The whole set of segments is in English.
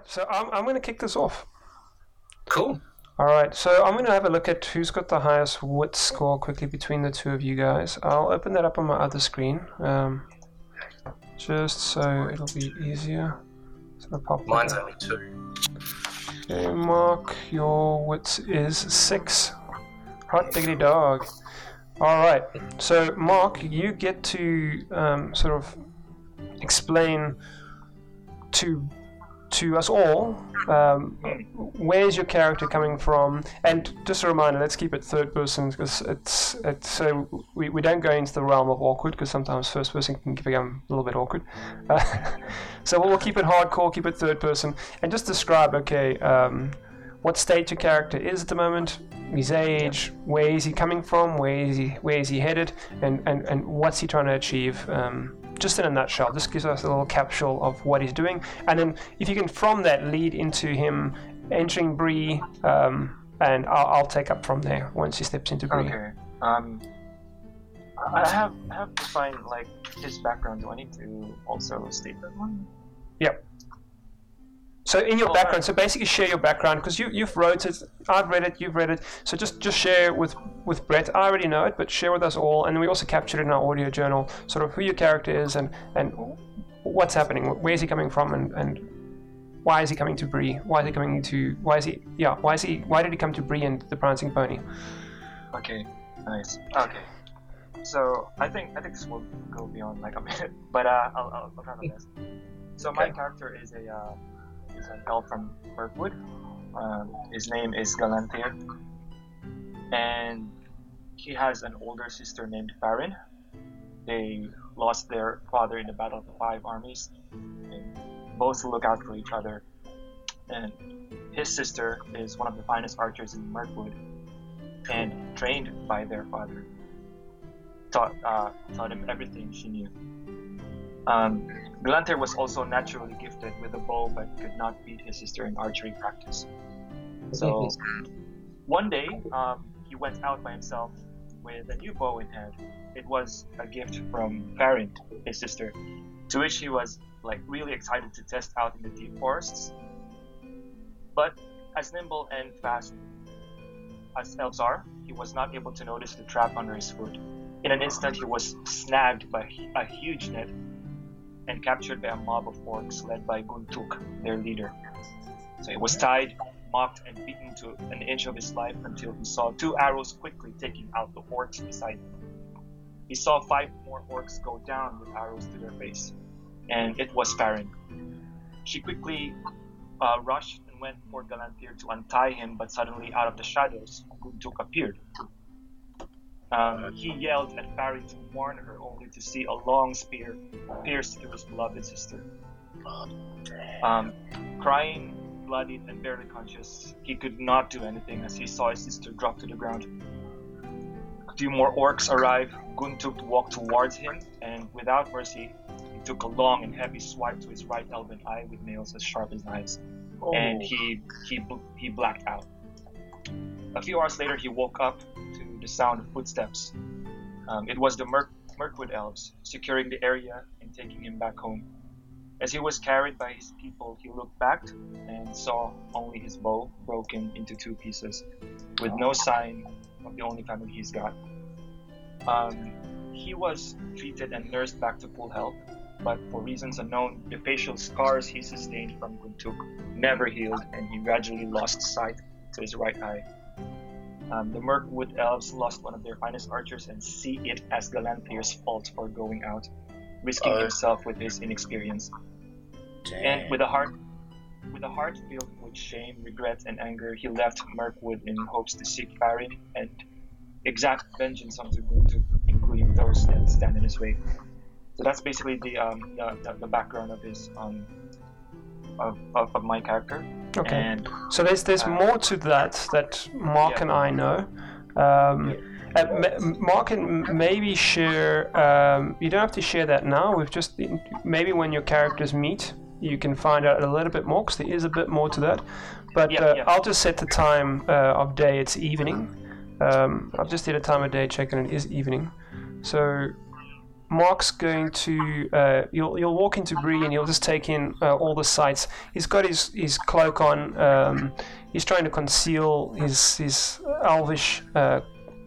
right, so I'm, I'm going to kick this off. Cool. All right, so I'm going to have a look at who's got the highest wit score quickly between the two of you guys. I'll open that up on my other screen, um, just so it'll be easier. So pop Mine's only two. Okay, Mark, your wit is six. Hot diggity dog. All right, so Mark, you get to um, sort of explain to to us all um, where's your character coming from? And just a reminder let's keep it third person because it's it's so we, we don't go into the realm of awkward because sometimes first person can become a little bit awkward. Uh, so we'll keep it hardcore keep it third person. And just describe okay um, what state your character is at the moment his age where is he coming from where is he where is he headed and and, and what's he trying to achieve um, just in a nutshell, this gives us a little capsule of what he's doing, and then if you can from that lead into him entering Bree, um, and I'll, I'll, take up from there once he steps into Bree. Okay. Um, I have have to find like his background. Do I need to also state that one? Yep. So in your background, so basically share your background because you you've wrote it, I've read it, you've read it. So just just share with with Brett. I already know it, but share with us all, and we also captured it in our audio journal, sort of who your character is and and what's happening, where is he coming from, and and why is he coming to Bree? Why is he coming to? Why is he? Yeah, why is he? Why did he come to Bree and the Prancing Pony? Okay, nice. Okay, so I think I think this will go beyond like a minute, but uh, I'll, I'll, I'll try my best. So my character is a uh, is an elf from Mirkwood. Um, his name is Galantir, and he has an older sister named Farin. They lost their father in the Battle of the Five Armies, and both look out for each other. And his sister is one of the finest archers in Mirkwood, and trained by their father. Taught uh, taught him everything she knew. Um, Galantir was also naturally gifted with a bow but could not beat his sister in archery practice. So one day, um, he went out by himself with a new bow in hand. It was a gift from Farin, his sister, to which he was like really excited to test out in the deep forests. But as nimble and fast as elves are, he was not able to notice the trap under his foot. In an instant, he was snagged by a huge net and captured by a mob of orcs led by Guntuk, their leader. So he was tied, mocked, and beaten to an inch of his life until he saw two arrows quickly taking out the orcs beside him. He saw five more orcs go down with arrows to their face, and it was Farin. She quickly uh, rushed and went for Galantir to untie him, but suddenly, out of the shadows, Guntuk appeared. Um, he yelled at Farin to warn her, only to see a long spear pierce through his beloved sister. Um, crying, bloodied, and barely conscious, he could not do anything as he saw his sister drop to the ground. A few more orcs arrived. Guntuk walked towards him, and without mercy, he took a long and heavy swipe to his right elven eye with nails as sharp as knives, oh. and he he he blacked out. A few hours later, he woke up to the sound of footsteps. Um, it was the Merk- Mirkwood elves securing the area and taking him back home. As he was carried by his people, he looked back and saw only his bow broken into two pieces, with no sign of the only family he's got. Um, he was treated and nursed back to full health, but for reasons unknown, the facial scars he sustained from Guntuk never healed, and he gradually lost sight to his right eye. Um, the Mirkwood elves lost one of their finest archers and see it as Galanthir's fault for going out, risking uh, himself with his inexperience. Damn. And with a heart with a heart filled with shame, regret, and anger, he left Mirkwood in hopes to seek Farin and exact vengeance on Guntuk, including those that stand in his way. So that's basically the um, the, the, background of his um, of, of, of my character. Okay. And, so there's there's uh, more to that that Mark yeah. and I know. Um, uh, Mark can maybe share. Um, you don't have to share that now. We've just maybe when your characters meet, you can find out a little bit more because there is a bit more to that. But yeah, uh, yeah. I'll just set the time uh, of day. It's evening. Um, I've just did a time of day check and it is evening. So Mark's going to uh, you'll you'll walk into Bree and you'll just take in uh, all the sights. He's got his, his cloak on. Um, he's trying to conceal his his elvish uh,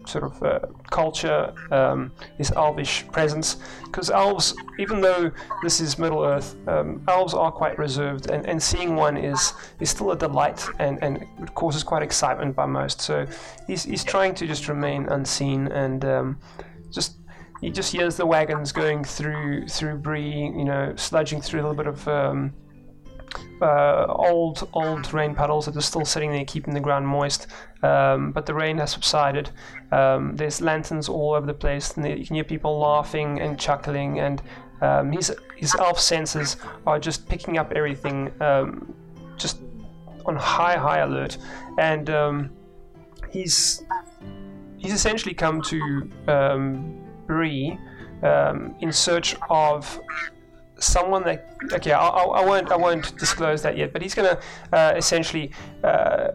sort of uh, culture, um, his elvish presence. Because elves, even though this is Middle Earth, um, elves are quite reserved, and, and seeing one is is still a delight, and, and causes quite excitement by most. So he's he's trying to just remain unseen and um, just he just hears the wagons going through through Bree, you know, sludging through a little bit of um, uh, old old rain puddles that are still sitting there, keeping the ground moist. Um, but the rain has subsided. Um, there's lanterns all over the place, and you can hear people laughing and chuckling. And um, his his elf senses are just picking up everything, um, just on high high alert. And um, he's he's essentially come to um, Bree um, in search of someone that okay I, I, won't I won't disclose that yet but he's gonna uh, essentially uh,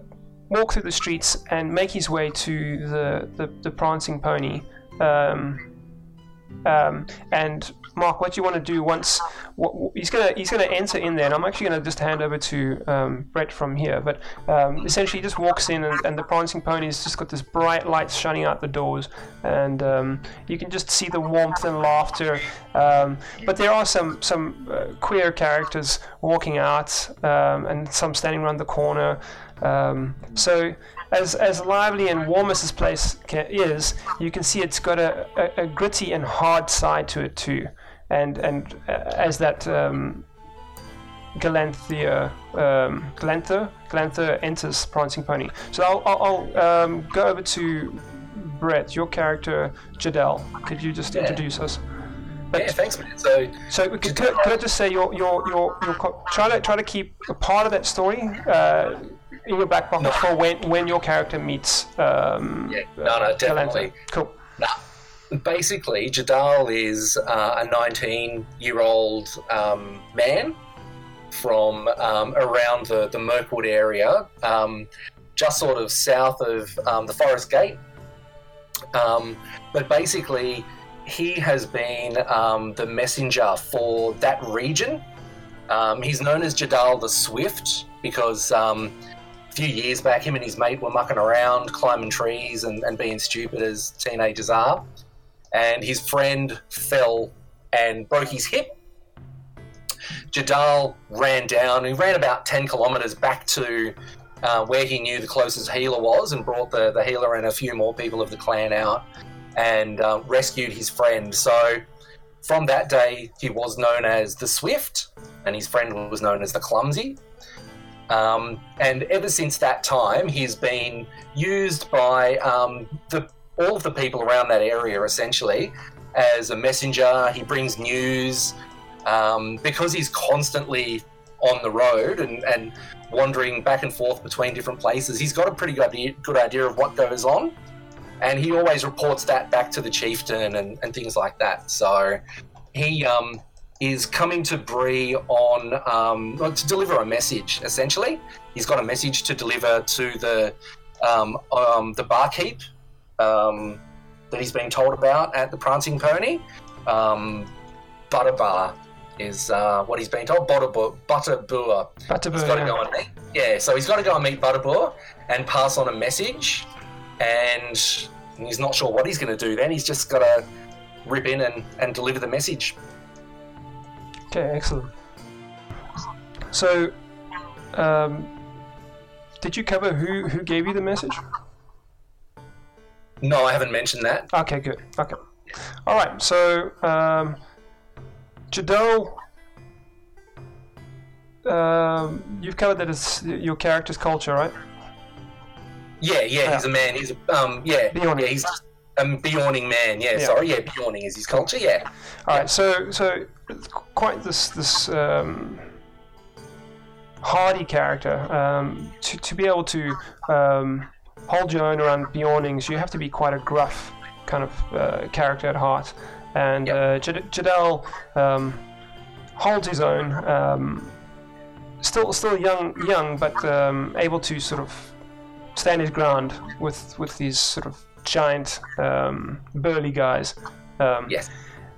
walk through the streets and make his way to the the, the prancing pony um, um, and Mark, what do you want to do once what, he's gonna he's gonna enter in there, and I'm actually gonna just hand over to um, Brett from here. But um, essentially, he just walks in, and, and, the prancing pony's just got this bright light shining out the doors, and um, you can just see the warmth and laughter. Um, but there are some some uh, queer characters walking out, um, and some standing around the corner. Um, so as, as lively and warm as this place is, you can see it's got a, a, a, gritty and hard side to it too. And and uh, as that um, Galanthia, um, Galanther, Galanther enters Prancing Pony. So I'll, I'll, I'll um, go over to Brett, your character Jadal. Could you just yeah. introduce us? But, yeah, thanks, man. So, so could, could, could I just say your your your your try to try to keep a part of that story uh, in your back pocket no. for when when your character meets. Um, yeah, no, no, definitely. Cool. Nah. Basically, Jadal is uh, a 19 year old um, man from um, around the, the area, um, just sort of south of um, the Forest Gate. Um, but basically, he has been um, the messenger for that region. he's known as Jadal the Swift because a few years back, him and his mate were mucking around, climbing trees and, and being stupid as teenagers are. And his friend fell and broke his hip. Jadal ran down. He ran about 10 kilometres back to uh, where he knew the closest healer was and brought the, the healer and a few more people of the clan out and uh, rescued his friend. So from that day, he was known as the Swift, and his friend was known as the Clumsy. Um, and ever since that time, he's been used by um, the, all of the people around that area essentially as a messenger. He brings news um, because he's constantly on the road and, and wandering back and forth between different places. He's got a pretty good idea, good idea of what goes on, and he always reports that back to the chieftain and, and things like that. So he um, is coming to Bree on um, to deliver a message. Essentially, he's got a message to deliver to the um, um, the barkeep um, that he's being told about at the Prancing Pony. Um, Butterbar is uh, what he's been told. Butterbur. Butterbur. Butterbur. He's got to go and meet. Yeah, so he's got to go and meet Butterbur and pass on a message. And he's not sure what he's going to do. Then he's just got to rip in and, and deliver the message. Okay, excellent. So, um, did you cover who who gave you the message? No, I haven't mentioned that. Okay, good. Okay. All right. So, um, um, you've covered that as your character's culture, right? Yeah, yeah. He's a man. He's a um. Yeah. Yeah. He's um, Beorning man. Yeah, yeah, sorry. Yeah, Beorning is his culture. Yeah. All right. So, so quite this this um, hardy character. Um, to to be able to um, hold your own around Beornings, you have to be quite a gruff kind of uh, character at heart. And yep. uh, Jadal um, holds his own. Um, still, still young, young, but um, able to sort of stand his ground with with these sort of giant, um, burly guys. Um, yes.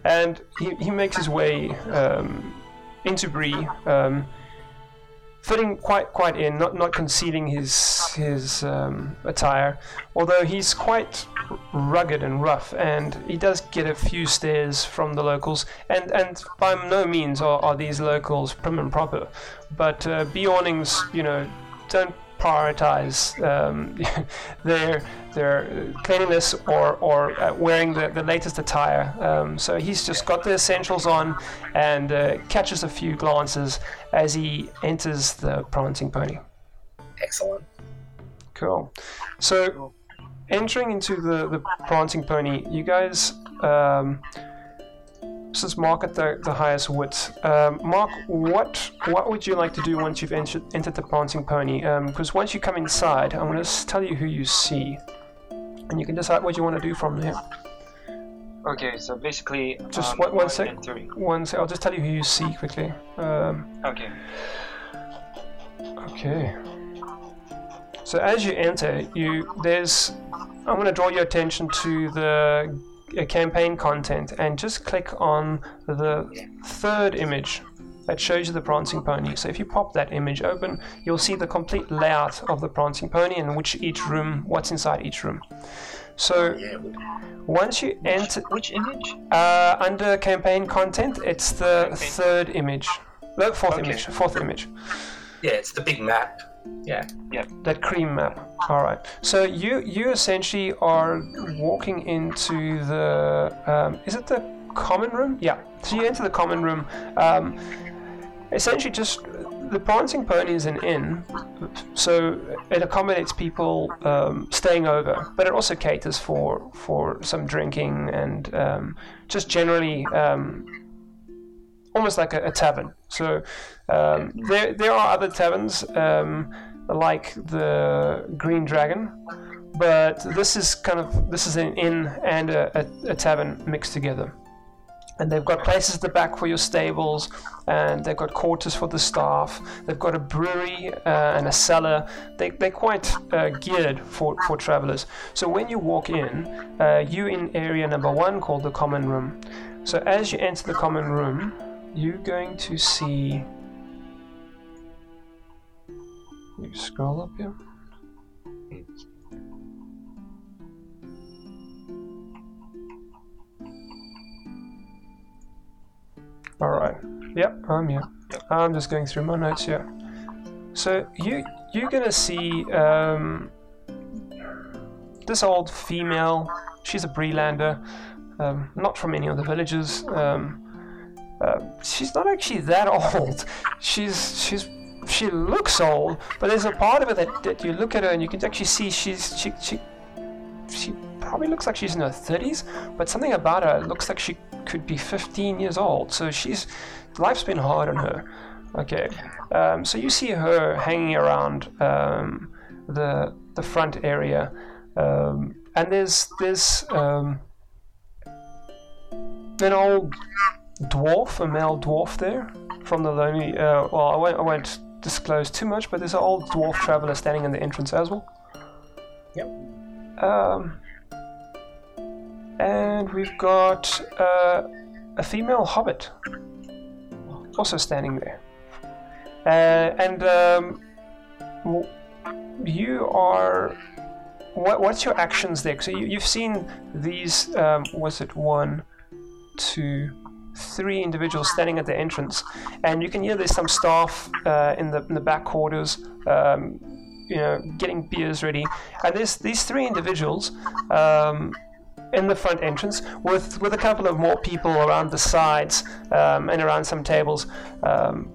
and he, he makes his way um, into Bree, um, fitting quite quite in, not not concealing his his um, attire. Although he's quite rugged and rough, and he does get a few stares from the locals. And and by no means are, are these locals prim and proper, but uh, Beornings, you know, don't prioritize um, their their cleanliness or or uh, wearing the, the latest attire. Um, so he's just got the essentials on and uh, catches a few glances as he enters the prancing pony. Excellent. Cool. So entering into the the prancing pony, you guys. Um, this is Mark at the, the highest wit. Um, Mark, what what would you like to do once you've entered, entered the prancing pony? Because um, once you come inside, I'm going to tell you who you see, and you can decide what you want to do from there. Okay, so basically, Just um, one, one sec. One sec. I'll just tell you who you see quickly. Um, Okay. Okay. So as you enter, you there's I'm going to draw your attention to the campaign content and just click on the third image that shows you the prancing pony. So if you pop that image open, you'll see the complete layout of the prancing pony and which each room, what's inside each room. So once you enter Which image? uh, under campaign content, it's the Campaign. third image, the fourth Okay. image, fourth image. Yeah, it's the big map. Yeah. That cream map. All right. So you you essentially are walking into the um, is it the common room? Yeah. So you enter the common room. Um, essentially, just the Prancing Pony is an inn, so it accommodates people um, staying over, but it also caters for for some drinking and um, just generally. Almost like a, a tavern. So um, there, there are other taverns um, like the Green Dragon, but this is kind of this is an inn and a, a, a tavern mixed together. And they've got places at the back for your stables, and they've got quarters for the staff. They've got a brewery uh, and a cellar. They, they're quite uh, geared for, for travelers. So when you walk in, uh, you in area number one called the common room. So as you enter the common room, you're going to see. You scroll up here. All right. Yep, I'm here. I'm just going through my notes here. So you you're gonna see um, this old female. She's a Breelander, um, not from any of the villages. Um, uh, she's not actually that old. She's she's she looks old, but there's a part of her that, that you look at her and you can actually see she's she she she probably looks like she's in her 30s, but something about her looks like she could be 15 years old. So she's life's been hard on her. Okay, um, so you see her hanging around um, the the front area, um, and there's this um, an old dwarf, a male dwarf there from the lonely. Uh, well, I won't, I won't disclose too much, but there's an old dwarf traveler standing in the entrance as well. Yep. Um, and we've got uh, a female hobbit also standing there. Uh, and um, you are. What, what's your actions there? So you, you've seen these. Um, was it one, two, three individuals standing at the entrance, and you can hear there's some staff uh, in the in the back quarters. Um, you know, getting beers ready, and there's these three individuals um, in the front entrance with with a couple of more people around the sides um, and around some tables. Um,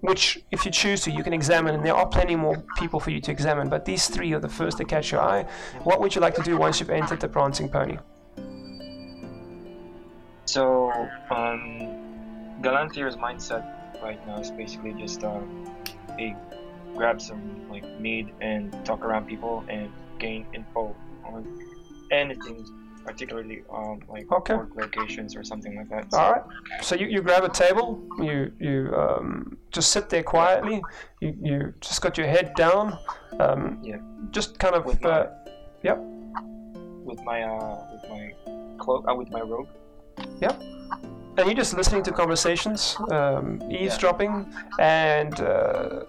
which, if you choose to, you can examine, and there are plenty more people for you to examine. But these three are the first to catch your eye. What would you like to do once you've entered the prancing pony? So, um, mindset right now is basically just uh, they grab some like mead and talk around people and gain info on anything, particularly um like Okay. work locations or something like that. So, All right. So you, you grab a table. You you um, just sit there quietly. You you just got your head down. Um, Yeah. Just kind of. With my- Uh, yep. with my uh with my cloak uh, with my robe. Yep. and you're just listening to conversations, um, eavesdropping, and uh,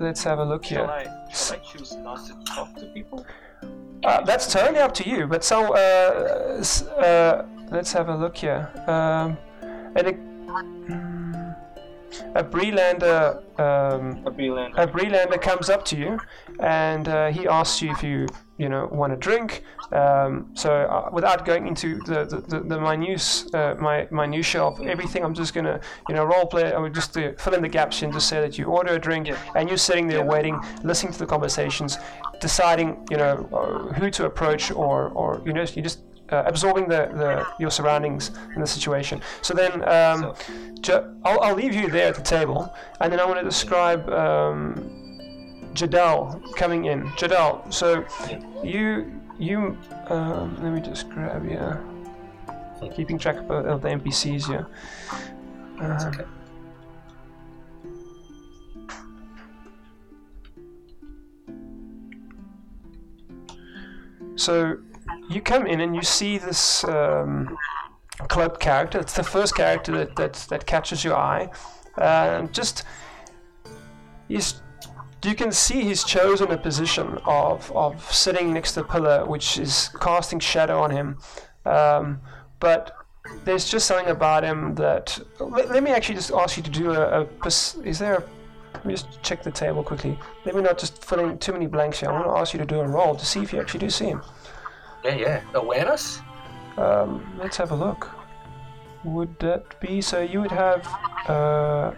let's have a look Shall here. I, shall I choose not to talk to people? Uh, that's totally up to you. But so, uh, uh, let's have a look here. Um, and it, a Breelander, um, A Breland. a Breelander comes up to you, and uh, he asks you if you, you know, want a drink. Um, so, uh, without going into the the, the, the minute, uh, my minutia of everything, I'm just gonna, you know, role play. I would just uh, fill in the gaps and just say that you order a drink, Yeah. and you're sitting there waiting, listening to the conversations, deciding, you know, uh, who to approach, or or you know, you just. Uh, absorbing the, the your surroundings and the situation. So then, um, So- I'll, I'll leave you there at the table, and then I want to describe um, Jadal coming in. Jadal, so you you um, let me just grab here. Keeping track of, of the NPCs here. Uh, okay. So you come in and you see this um, cloaked character. It's the first character that that, that catches your eye. Um, just he's you can see he's chosen a position of of sitting next to the pillar, which is casting shadow on him. Um, but there's just something about him that. Let, let me actually just ask you to do a. a is there a let me just check the table quickly. Let me not just fill in too many blanks here. I want to ask you to do a roll to see if you actually do see him. Yeah, yeah. Awareness? Um, let's have a look. Would that be so? You would have uh,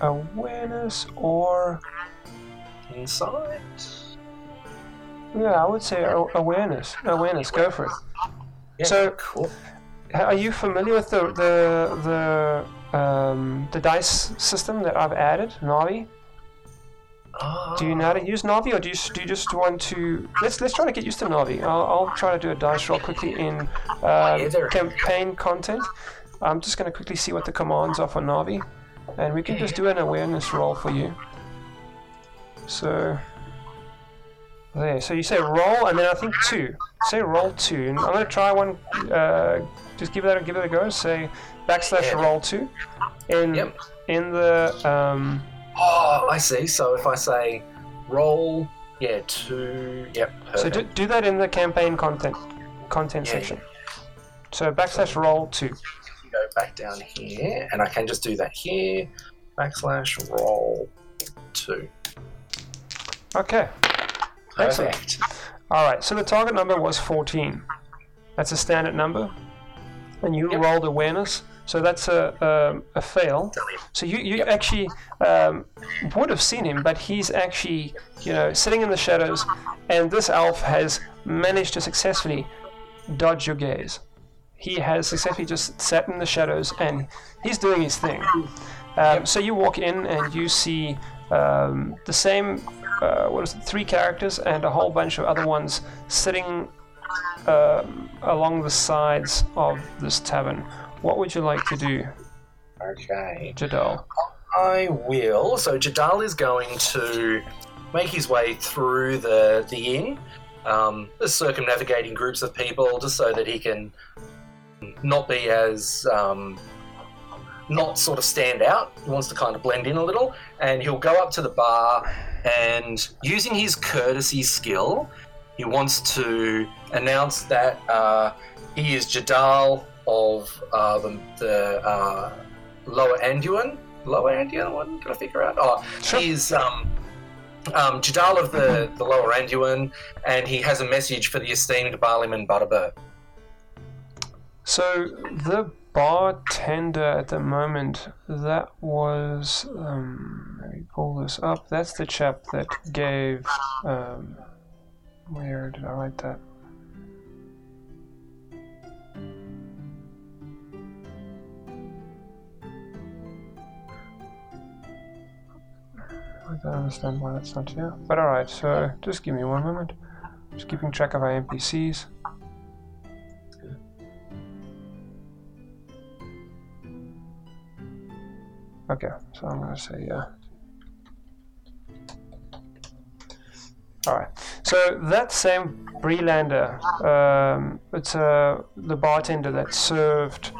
awareness or Insight? yeah, I would say awareness. Awareness. Go for it. Yeah, So- cool. Are you familiar with the the the um, the dice system that I've added, Navi? Oh, Do you know how to use Navi, or do you, do you just want to? Let's let's try to get used to Navi. I'll, I'll try to do a dice roll quickly in um, campaign content. I'm just going to quickly see what the commands are for Navi, and we can just do an awareness roll for you. So there. So you say roll, and then I think two. Say roll two, and I'm going to try one. Uh, just give that give it a go. Say backslash roll two. In Yep. in the um, Oh, I see. So if I say roll, yeah, two, yep, So do, do that in the campaign content content Yeah, section. So backslash roll two. go back down here, and I can just do that here. Backslash roll two. Okay. Excellent. Perfect. All right. So the target number was 14. That's a standard number, and you Yep. rolled awareness. So that's a um, a fail. So you you Yep. actually um, would have seen him, but he's actually you know sitting in the shadows, and this elf has managed to successfully dodge your gaze. He has successfully just sat in the shadows, and he's doing his thing. Um, so you walk in and you see um, the same, uh, what is it, three characters and a whole bunch of other ones sitting um, along the sides of this tavern. What would you like to do, Okay. Jadal? I will. So Jadal is going to make his way through the the inn, um, circumnavigating groups of people, just so that he can not be as um, not sort of stand out. He wants to kind of blend in a little, and he'll go up to the bar and using his courtesy skill, he wants to announce that uh, he is Jadal of uh, the, the uh, Lower Anduin. Lower Anduin? What can I figure out? Oh, Sure. he's um, um, Jadal of the, the Lower Anduin, and he has a message for the esteemed Barliman Butterbur. So the bartender at the moment, that was. Um, let me pull this up. That's the chap that gave. Um, where did I write that? I don't understand why that's not here. But alright, so just give me one moment. Just keeping track of our NPCs. Okay, so I'm gonna say yeah. Alright, so that same Breelander, um, it's uh, the bartender that served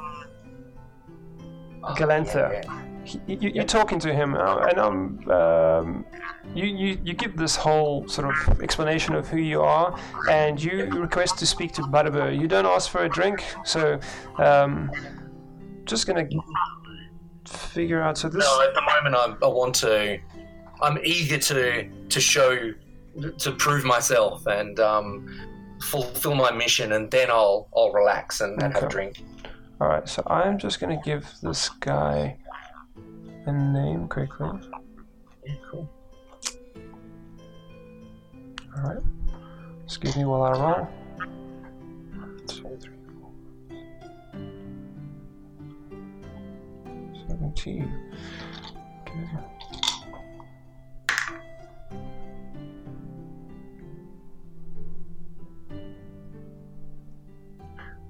Galantha. yeah. He, you, you're talking to him, uh, and um, um, you, you you give this whole sort of explanation of who you are, and you request to speak to Butterbur. You don't ask for a drink, so um, just gonna figure out. So this. No, at the moment I'm, I want to. I'm eager to to show, to prove myself and um, fulfill my mission, and then I'll I'll relax and, and have a drink. All right, so I'm just gonna give this guy a name quickly. Yeah, cool. All right, excuse me while I roll. Two, three, four. Seventeen. Okay.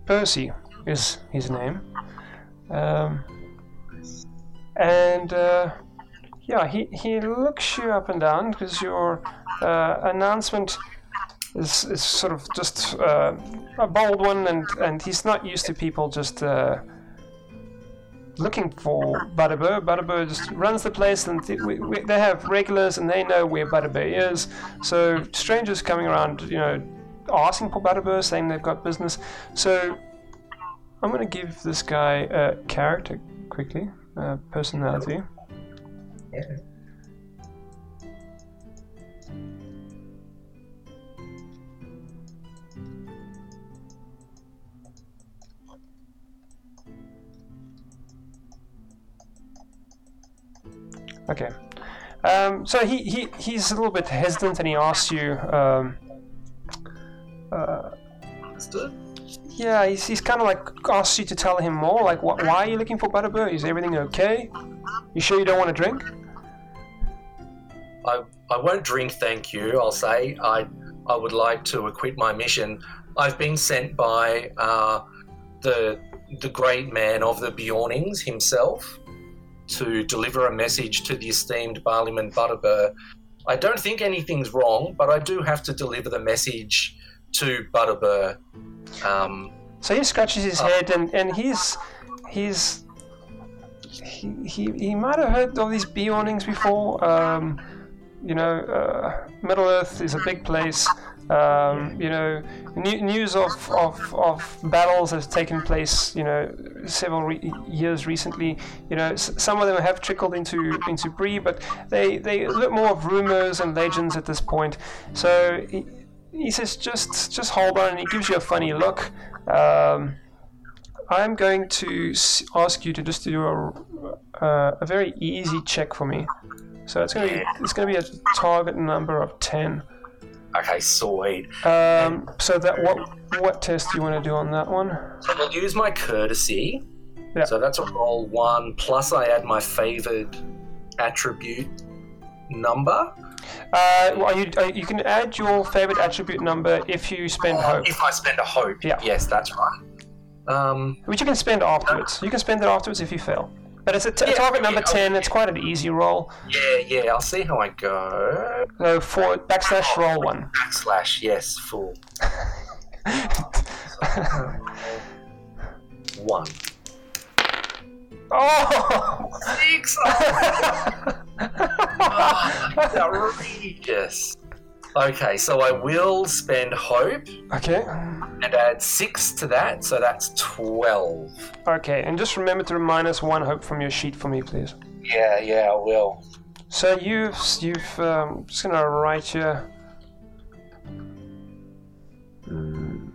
Percy is his name. Um, and uh, yeah, he, he looks you up and down because your uh, announcement is, is sort of just uh, a bold one, and, and he's not used to people just uh, looking for Butterbur. Butterbur just runs the place, and th- we, we, they have regulars, and they know where Butterbur is. So strangers coming around, you know, asking for Butterbur, saying they've got business. So I'm going to give this guy a character quickly, uh, personality. Yeah. Okay. Um, so he, he he's a little bit hesitant, and he asks you. Um, uh. Yeah, he's, he's kind of like asks you to tell him more. Like, wh- why are you looking for Butterbur? Is everything okay? You sure you don't want to drink? I, I won't drink, thank you. I'll say I I would like to acquit my mission. I've been sent by uh, the the great man of the Beornings himself to deliver a message to the esteemed Barliman Butterbur. I don't think anything's wrong, but I do have to deliver the message to Butterbur. Um, So he scratches his Oh. head, and, and he's he's he, he he might have heard of these Beornings before. Um, you know, uh, Middle Earth is a big place. Um, you know, new, news of, of, of battles has taken place. You know, several re- years recently. You know, s- some of them have trickled into into Bree, but they they look more of rumors and legends at this point. So he, he says, just just hold on, and he gives you a funny look. Um, I'm going to ask you to just do a, uh, a very easy check for me. So it's going to be it's going to be a target number of ten. okay, sweet. Um, so that what what test do you want to do on that one? So I'll use my courtesy. Yeah. So that's a roll one, plus I add my favored attribute number. Uh, well, you uh, you can add your favorite attribute number if you spend hope, If I spend a hope. Yeah. Yes, that's right. Um, which you can spend afterwards. You can spend it afterwards if you fail. But it's a t- Yeah, target number yeah, ten. It's quite an easy roll. yeah, yeah, I'll see how I go. So for backslash roll one. Backslash, yes, full. One. Oh! Six! That's outrageous. Okay, so I will spend hope okay. and add six to that, so that's 12. Okay, and just remember to minus one hope from your sheet for me, please. Yeah, yeah, I will. So you've you've um, just gonna write here. Mm,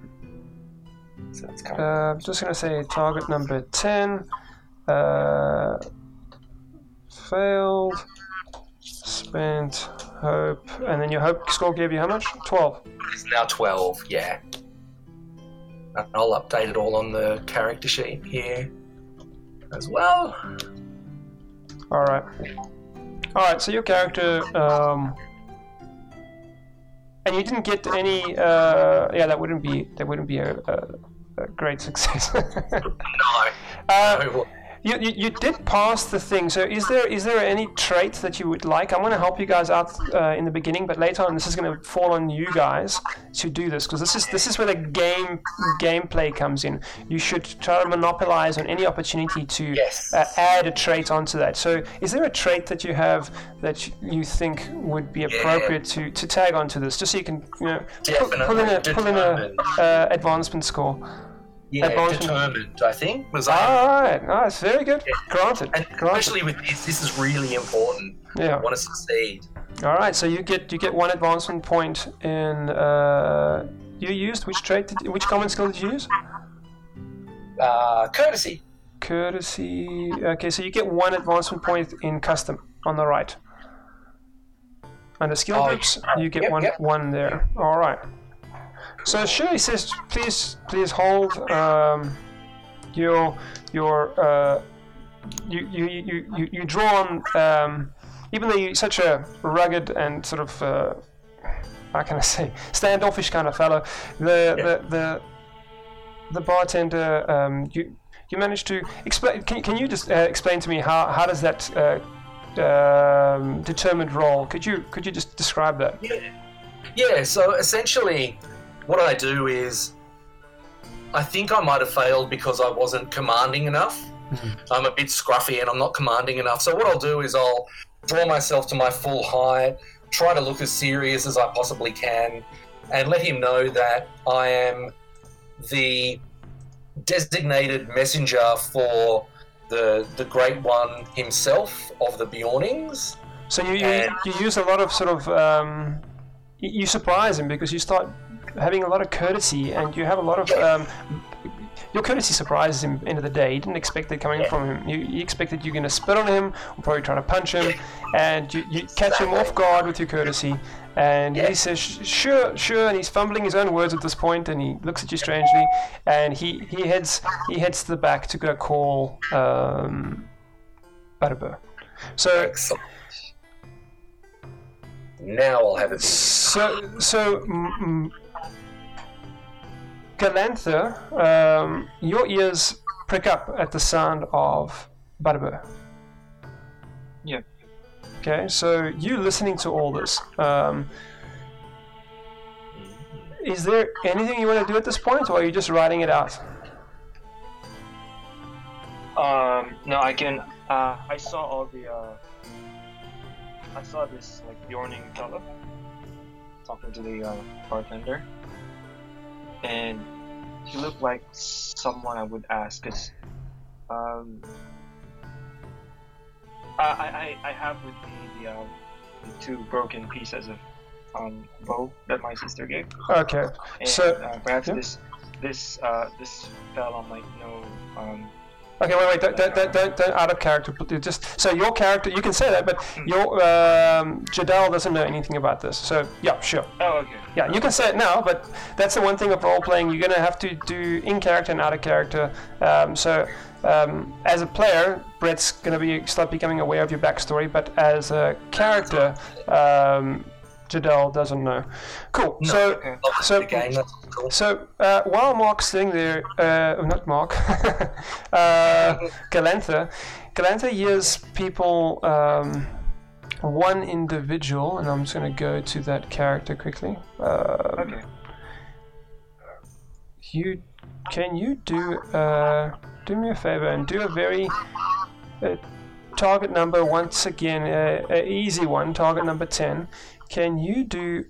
So it's kind Uh, just gonna say target number ten. Uh, failed. Spent hope, and then your hope score gave you how much? Twelve. It's now 12, yeah. And I'll update it all on the character sheet here as well. All right. All right. So your character, um, and you didn't get any. Uh, yeah, that wouldn't be that wouldn't be a, a, a great success. No, uh, no, You, you, you did pass the thing. So is there is there any trait that you would like? I'm going to help you guys out uh, in the beginning, but later on, this is going to fall on you guys to do this because this is this is where the game gameplay comes in. You should try to monopolize on any opportunity to Yes. uh, add a trait onto that. So is there a trait that you have that you think would be appropriate to, to tag onto this, just so you can you know pull, pull in a pull in a uh, advancement score. Yeah, determined. I think was. All right, nice, very good. Granted, and granted. especially with this, this is really important. Yeah. I want to succeed. All right, so you get you get one advancement point in. Uh, you used which trait? Did, which common skill did you use? Uh, courtesy. Courtesy. Okay, so you get one advancement point in custom on the right. Under skill Oh, groups, you get yep, one yep. one there. All right. So Shirley says, please please hold um, your your uh, you, you, you, you, you draw on um, even though you're such a rugged and sort of uh, how can I say standoffish kind of fellow, the the, the the bartender um, you you managed to explain. Can, can you just uh, explain to me how, how does that uh, um, determined role? Could you could you just describe that? Yeah. Yeah, so essentially, what I do is I think I might have failed because I wasn't commanding enough. I'm a bit scruffy and I'm not commanding enough. So, what I'll do is I'll draw myself to my full height, try to look as serious as I possibly can, and let him know that I am the designated messenger for the the great one himself of the Beornings. So you, you, And- you use a lot of sort of um, you, you surprise him because you start having a lot of courtesy and you have a lot of um, your courtesy surprises him. End of the day, he didn't expect it coming from him. You, you expected you're going to spit on him or probably try to punch him, and you, you catch him off guard with your courtesy. And he says, "Sure, sure," and he's fumbling his own words at this point, and he looks at you strangely, and he, he heads he heads to the back to go call um, Butterbur. So Excellent. Now I'll have a bit. so, so Galantha, um, your ears prick up at the sound of Butterbur. Yeah. Okay, so you listening to all this. Um, is there anything you want to do at this point, or are you just writing it out? Um, no, I can. Uh, I saw all the. Uh, I saw this like yawning fellow talking to the uh, bartender, and he looked like someone I would ask. Cause, um, I I I- have with me the, um, the two broken pieces of um bow that my sister gave, Okay, and So- uh, perhaps yeah. this this uh this fella might know um Okay, wait, wait, don't, don't, don't, don't, don't out of character. Just so your character, you can say that, but your um, Jadal doesn't know anything about this. So yeah, sure, oh okay yeah, you can say it now. But that's the one thing of role playing. You're gonna have to do in character and out of character. Um, so um, as a player, Brett's gonna be start becoming aware of your backstory, but as a character, um, Jadal doesn't know. Cool. No, so okay. So- cool. so uh, while Mark's sitting there, uh, not Mark, uh, Galantha, Galantha hears people, um, one individual, and I'm just going to go to that character quickly. Uh, okay You can you do uh, do me a favor and do a very uh, target number once again, a, a easy one, target number ten. Can you do?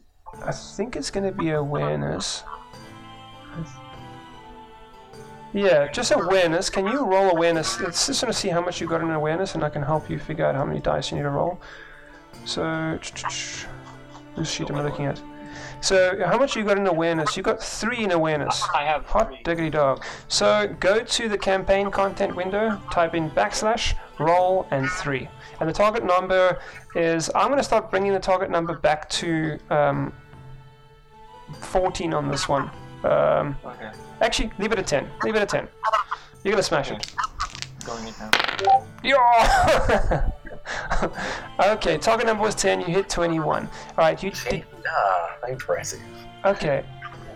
I think it's going to be awareness. Yeah, just awareness. Can you roll awareness? Let's just want to see how much you got in awareness, and I can help you figure out how many dice you need to roll. So, whose sheet am I looking at? So, how much you got in awareness? You got three in awareness. I have Hot three. diggity dog. So go to the campaign content window, type in backslash roll and three, and the target number is. I'm going to start bringing the target number back to um, 14 on this one. Um, Okay, actually, leave it at 10. Leave it at 10. You're going to smash it. going it now. Yeah. okay, target number was 10. You hit 21. All right, you did. Ah, impressive. Okay,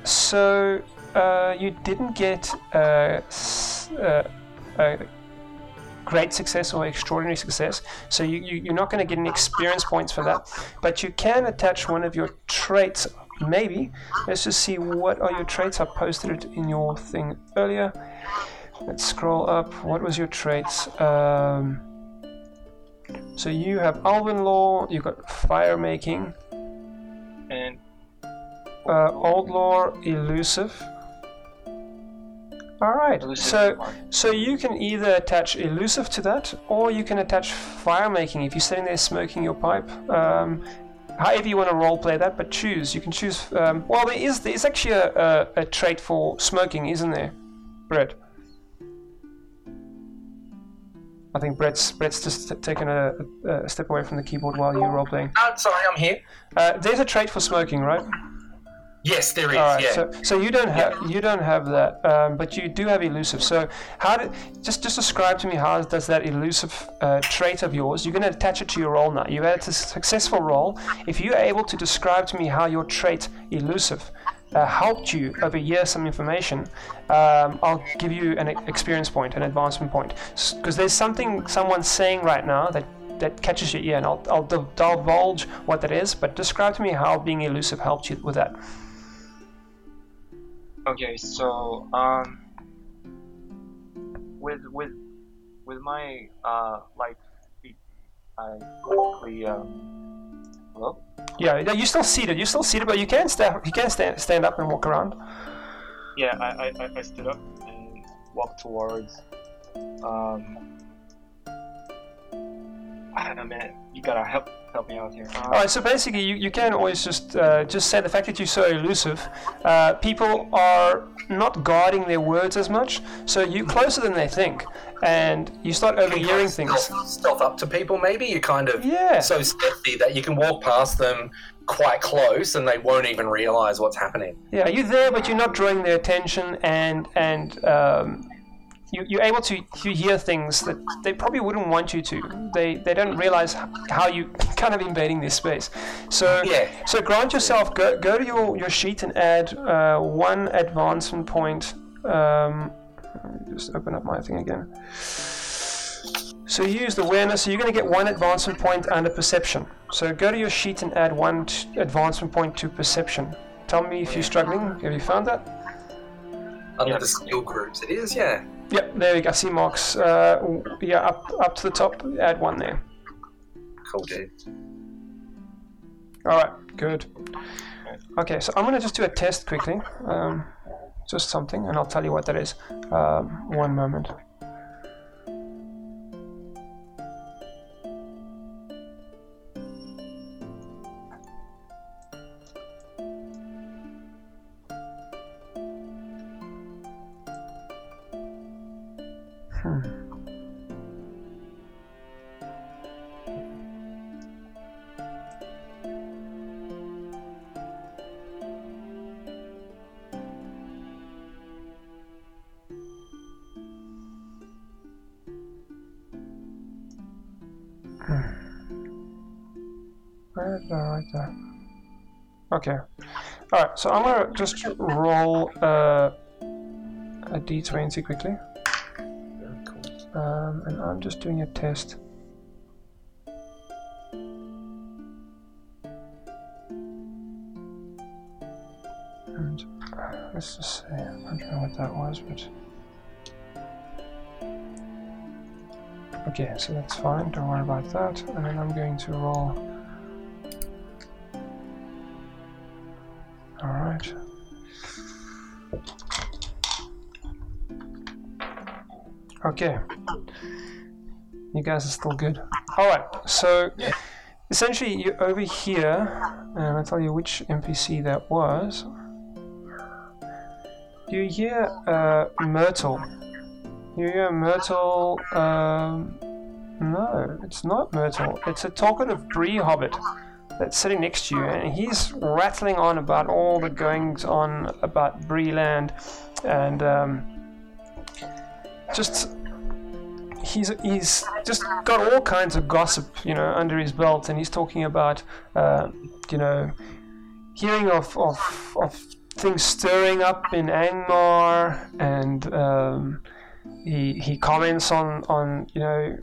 so uh, you didn't get uh, s- uh, uh, great success or extraordinary success. So you, you, you're not going to get any experience points for that. But you can attach one of your traits, maybe. Let's just see what are your traits. I posted it in your thing earlier. Let's scroll up. What was your traits? Um, so you have Elven Lore, you've got Fire Making, And uh, Old Lore, Elusive. All right. elusive So so you can either attach elusive to that, or you can attach fire making if you're sitting there smoking your pipe. Um, however you want to role play that, but choose. You can choose. Um, well, there is there is actually a, a, a trait for smoking, isn't there, Brett? I think Brett's Brett's just t- taken a, a step away from the keyboard while you're role playing. Oh, sorry, I'm here. Uh, there's a trait for smoking, right? Yes, there is. All right, yeah. so, so you don't have you don't have that, um, but you do have elusive. So how did just just describe to me how does that elusive uh, trait of yours? You're going to attach it to your role now. You've had a successful role. If you're able to describe to me how your trait elusive uh, helped you overhear some information, um, I'll give you an experience point, an advancement point, because there's something someone's saying right now that. That catches your ear, and I'll, I'll divulge what that is. But describe to me how being elusive helped you with that. Okay, so um, with with with my uh light feet, I quickly um. Hello. Yeah, you're still seated. You're still seated, but you can stand. You can stand stand up and walk around. Yeah, I, I, I- I stood up and walked towards. Um, I don't know, man. You gotta help help me out here. All right. So basically, you, you can always just uh, just say the fact that you're so elusive. Uh, people are not guarding their words as much, so you're closer than they think, and you start overhearing things. Stealth, stealth up to people, maybe you're kind of Yeah. so stealthy that you can walk past them quite close and they won't even realize what's happening. Yeah, you're there, but you're not drawing their attention, and and um, you, you're able to you hear things that they probably wouldn't want you to. They they don't realize how you kind of invading their space. So Yeah. so grant yourself go go to your, your sheet and add uh, one advancement point. Um, let me just open up my thing again. So you used awareness, so you're going to get one advancement point under perception. So go to your sheet and add one t- advancement point to perception. Tell me if you're struggling. Have you found that? Under Yeah. the skill groups, it is, yeah. Yep, there we go. I see marks. Uh, yeah, up up to the top. Add one there. Cool, dude. All right, good. Okay, so I'm going to just do a test quickly. Um, just something, and I'll tell you what that is. Um, one moment. Write that? Okay. Alright, so I'm gonna just roll uh, a d20 quickly. Um, and I'm just doing a test. And let's just see. I don't know what that was, but. Okay, so that's fine. Don't worry about that. And then I'm going to roll. Alright. Okay. You guys are still good. Alright, so essentially you're over here, and I'll tell you which NPC that was. You hear uh, Myrtle. You hear Myrtle. Um, no, it's not Myrtle. It's a talkative Bree Hobbit that's sitting next to you, and he's rattling on about all the goings on about Breeland, and um, just he's he's just got all kinds of gossip, you know, under his belt, and he's talking about, uh, you know, hearing of of of things stirring up in Angmar, and um, he he comments on on you know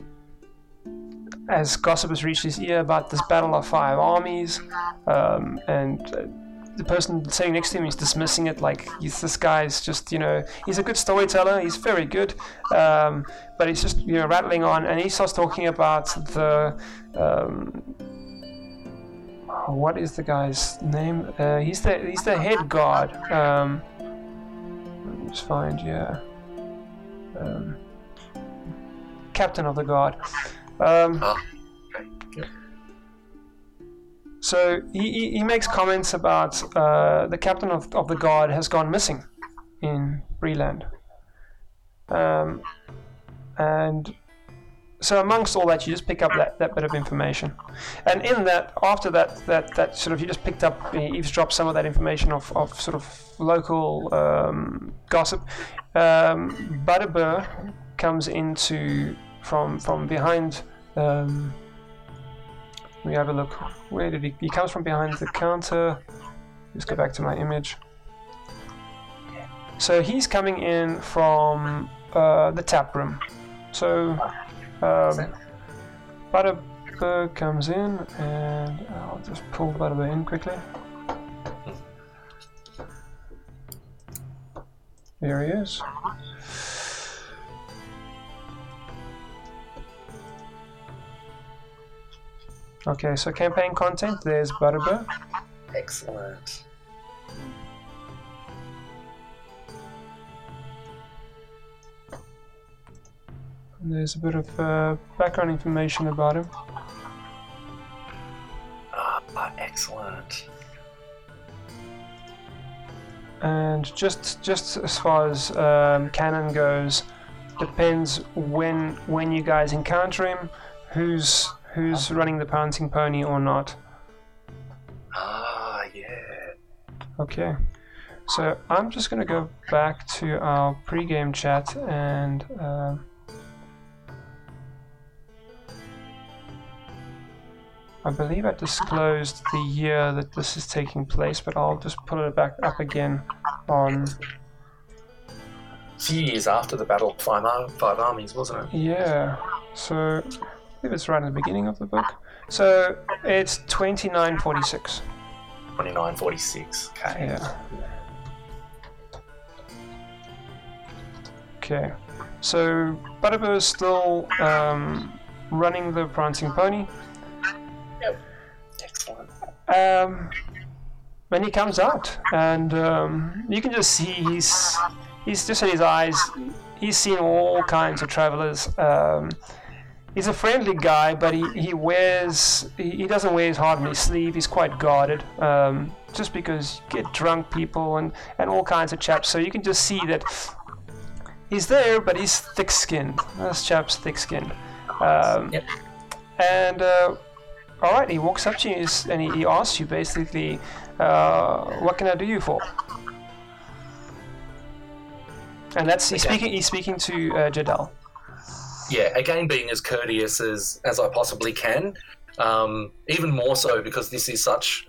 as gossip has reached his ear about this battle of five armies, um, and uh, the person sitting next to him is dismissing it like this guy's just you know he's a good storyteller, he's very good, um, but he's just you know rattling on, and he starts talking about the. Um, what is the guy's name? Uh, he's the he's the head god. Um, let me just find yeah. Um, captain of the guard. Um, Ah, okay. So he, he, makes comments about uh, the captain of, of the guard has gone missing in Breeland. Um, and so amongst all that, you just pick up that, that bit of information. And in that, after that, that, that sort of, you just picked up, eavesdropped some of that information of, of sort of local um, gossip. Um, Butterbur comes into, from, from behind, um, me have a look. Where did he, he comes from behind the counter. Just go back to my image. So he's coming in from uh, the tap room. So um, Butterbur comes in, and I'll just pull Butterbur in quickly. There he is. Okay, so campaign content, there's Butterbur. Excellent. And there's a bit of uh, background information about him. Ah, excellent. And just just as far as um, canon goes, depends when when you guys encounter him, who's who's running the Prancing Pony or not. Ah, yeah. Okay. So I'm just gonna go back to our pre-game chat and um, I believe I disclosed the year that this is taking place, but I'll just put it back up again on few years after the Battle of Five, Ar- Five Armies, wasn't it? Yeah, so believe it's right in the beginning of the book. So it's 2946. 2946. Okay. Yeah. Okay, so Butterbur is still um, running the Prancing Pony. Excellent. Um, when he comes out, and um, you can just see he's he's just in his eyes. He's seen all kinds of travelers. Um, he's a friendly guy, but he, he wears he, doesn't wear his heart on his sleeve. He's quite guarded, um, just because you get drunk people and and all kinds of chaps. So you can just see that he's there, but he's thick-skinned. This chap's thick-skinned. Um, Yep. And uh, all right, he walks up to you and he, he asks you basically, uh, "What can I do you for?" And that's he's Okay. speaking. He's speaking to uh, Jadal. Yeah, again, being as courteous as, as I possibly can. Um, even more so because this is such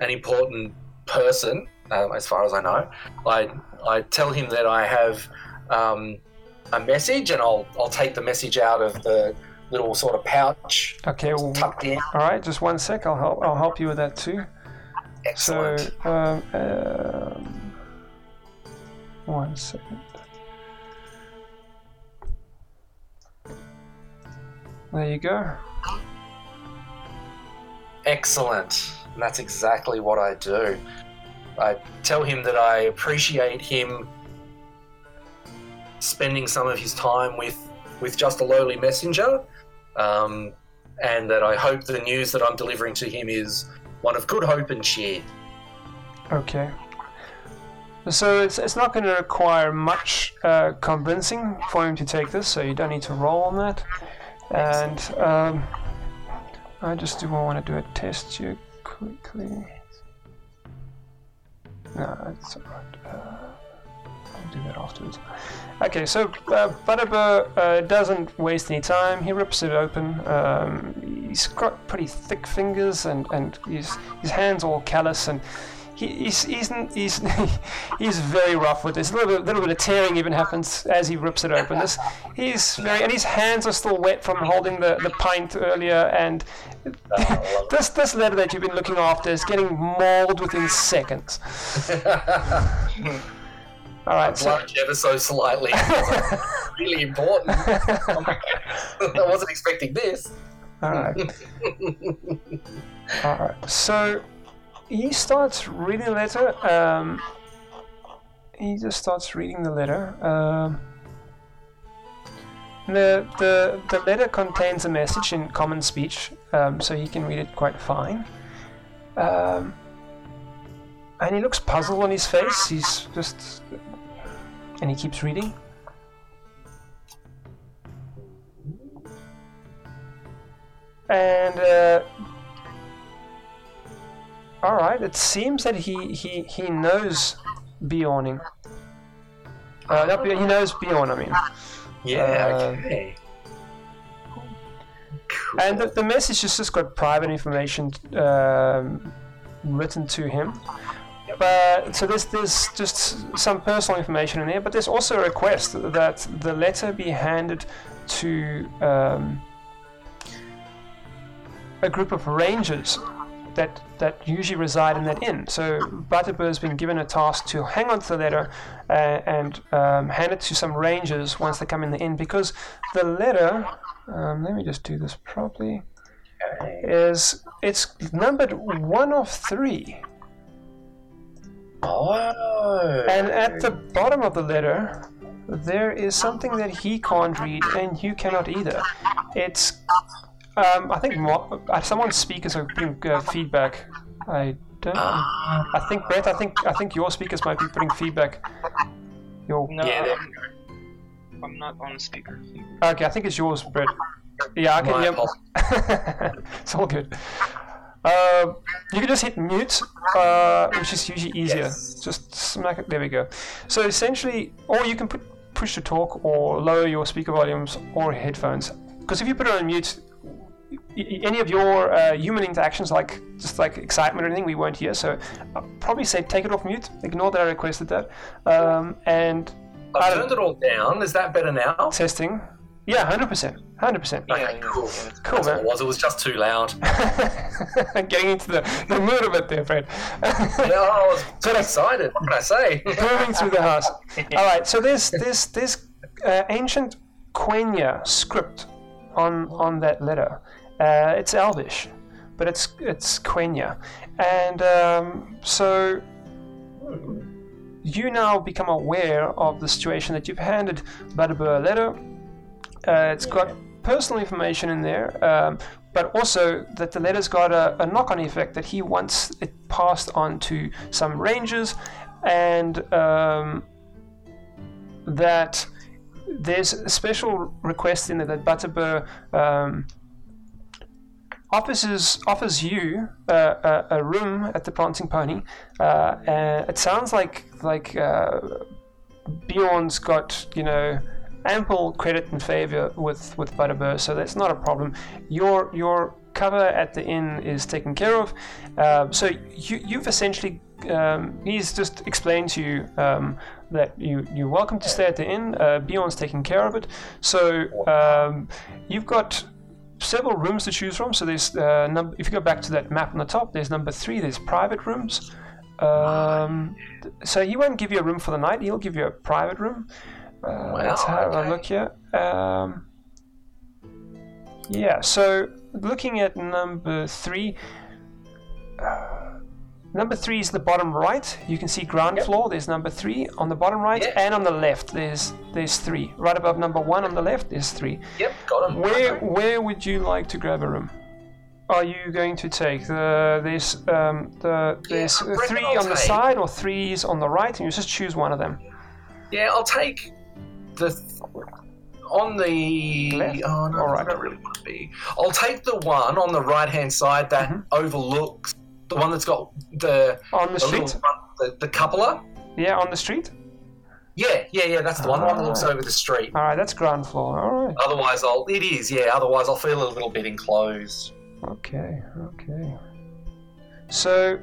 an important person, um, as far as I know. I, I tell him that I have um, a message and I'll, I'll take the message out of the little sort of pouch Okay. Well, tucked in. all right. Just one sec. I'll help. I'll help you with that too. So, Excellent. um, um, one second. There you go. Excellent. And that's exactly what I do. I tell him that I appreciate him spending some of his time with, with just a lowly messenger, um, and that I hope the news that I'm delivering to him is one of good hope and cheer. Okay. So it's, it's not going to require much uh, convincing for him to take this, so you don't need to roll on that. And um, I just do want to do a test here quickly. No, it's alright. Uh, I'll do that afterwards. Okay, so uh, Butterbur uh, doesn't waste any time. He rips it open. Um, he's got pretty thick fingers, and, and his, his hands all callous, and he, he's, he's, he's, he's very rough with this. A little bit, little bit of tearing even happens as he rips it open. This, he's very, and his hands are still wet from holding the, the pint earlier. And this this letter that you've been looking after is getting mauled within seconds. All right, so ever so slightly. really important. I wasn't expecting this. all right, all right. So he starts reading the letter. Um, he just starts reading the letter. Um, the, the, the letter contains a message in common speech, um, so he can read it quite fine. Um, and he looks puzzled on his face. He's just. And he keeps reading. And. Uh, Alright, it seems that he, he, he knows Beorning. Uh, not Beorn, he knows Beorn, I mean. Yeah, Uh, okay. Cool. And the, the message has just got private information um, written to him. But so there's there's just some personal information in there, but there's also a request that the letter be handed to um, a group of rangers that that usually reside in that inn. So Butterbur has been given a task to hang on to the letter uh, and um, hand it to some rangers once they come in the inn because the letter. Um, let me just do this properly. Is it's numbered one of three, Oh. and at the bottom of the letter, there is something that he can't read and you cannot either. It's, um, I think mo- uh, someone's speakers are putting uh, feedback. I don't. I think Brett. I think I think your speakers might be putting feedback. Your No, Yeah, there I'm, I'm not on speaker. okay. I think it's yours, Brett. Yeah, I can hear. apologies. it's all good. Uh, you can just hit mute, uh, which is usually easier. Yes. Just smack it. There we go. So essentially, or you can put push to talk or lower your speaker volumes or headphones. Because if you put it on mute, y- y- any of your uh, human interactions, like just like excitement or anything, we weren't here. So I'll probably say take it off mute. Ignore that I requested that. Um, and I I've turned it all down. Is that better now? testing. Yeah, hundred percent, hundred percent. Yeah, Okay, cool. Cool, That's man. it was. It was just too loud. Getting into the, the mood of it there, Fred. Yeah, I was too excited. What can I say? Moving through the house. All right, so there's this this uh, ancient Quenya script on on that letter. Uh, it's Elvish, but it's it's Quenya, and um, so you now become aware of the situation that you've handed Butterbur a letter. Uh, it's got personal information in there, um, but also that the letter's got a, a knock-on effect that he wants it passed on to some rangers, and um, that there's a special request in there that Butterbur um, offers offers you uh, a, a room at the Prancing Pony. Uh, and it sounds like like uh, Beorn's got you know ample credit and favor with with Butterbur, so that's not a problem. Your your cover at the inn is taken care of. Uh, so you you've essentially um, he's just explained to you um, that you you're welcome to stay at the inn. Uh, Beorn's taking care of it. So um, you've got several rooms to choose from. So there's uh, if you go back to that map on the top, there's number three. There's private rooms. Um, so he won't give you a room for the night. He'll give you a private room. Uh, let's have okay. a look here. Um, yeah. So looking at number three. Uh, Number three is the bottom right. You can see ground floor. There's number three on the bottom right, Yeah. and on the left there's there's three. Right above number one on the left there's three. Yep, got him. Where where would you like to grab a room? Are you going to take the there's um, the there's reckon three on the take- side or threes on the right, and you just choose one of them. Yeah, I'll take the on the. Left? Oh no, All I don't really want to be. I'll take the one on the right hand side that Mhm. overlooks the one that's got the, On the the street? front, the, the cupola. Yeah, on the street. Yeah, yeah, yeah. That's the one. The one that looks Ah. over the street. All right, that's ground floor. All right. Otherwise, I'll. It is. Yeah. Otherwise, I'll feel a little bit enclosed. Okay, okay. So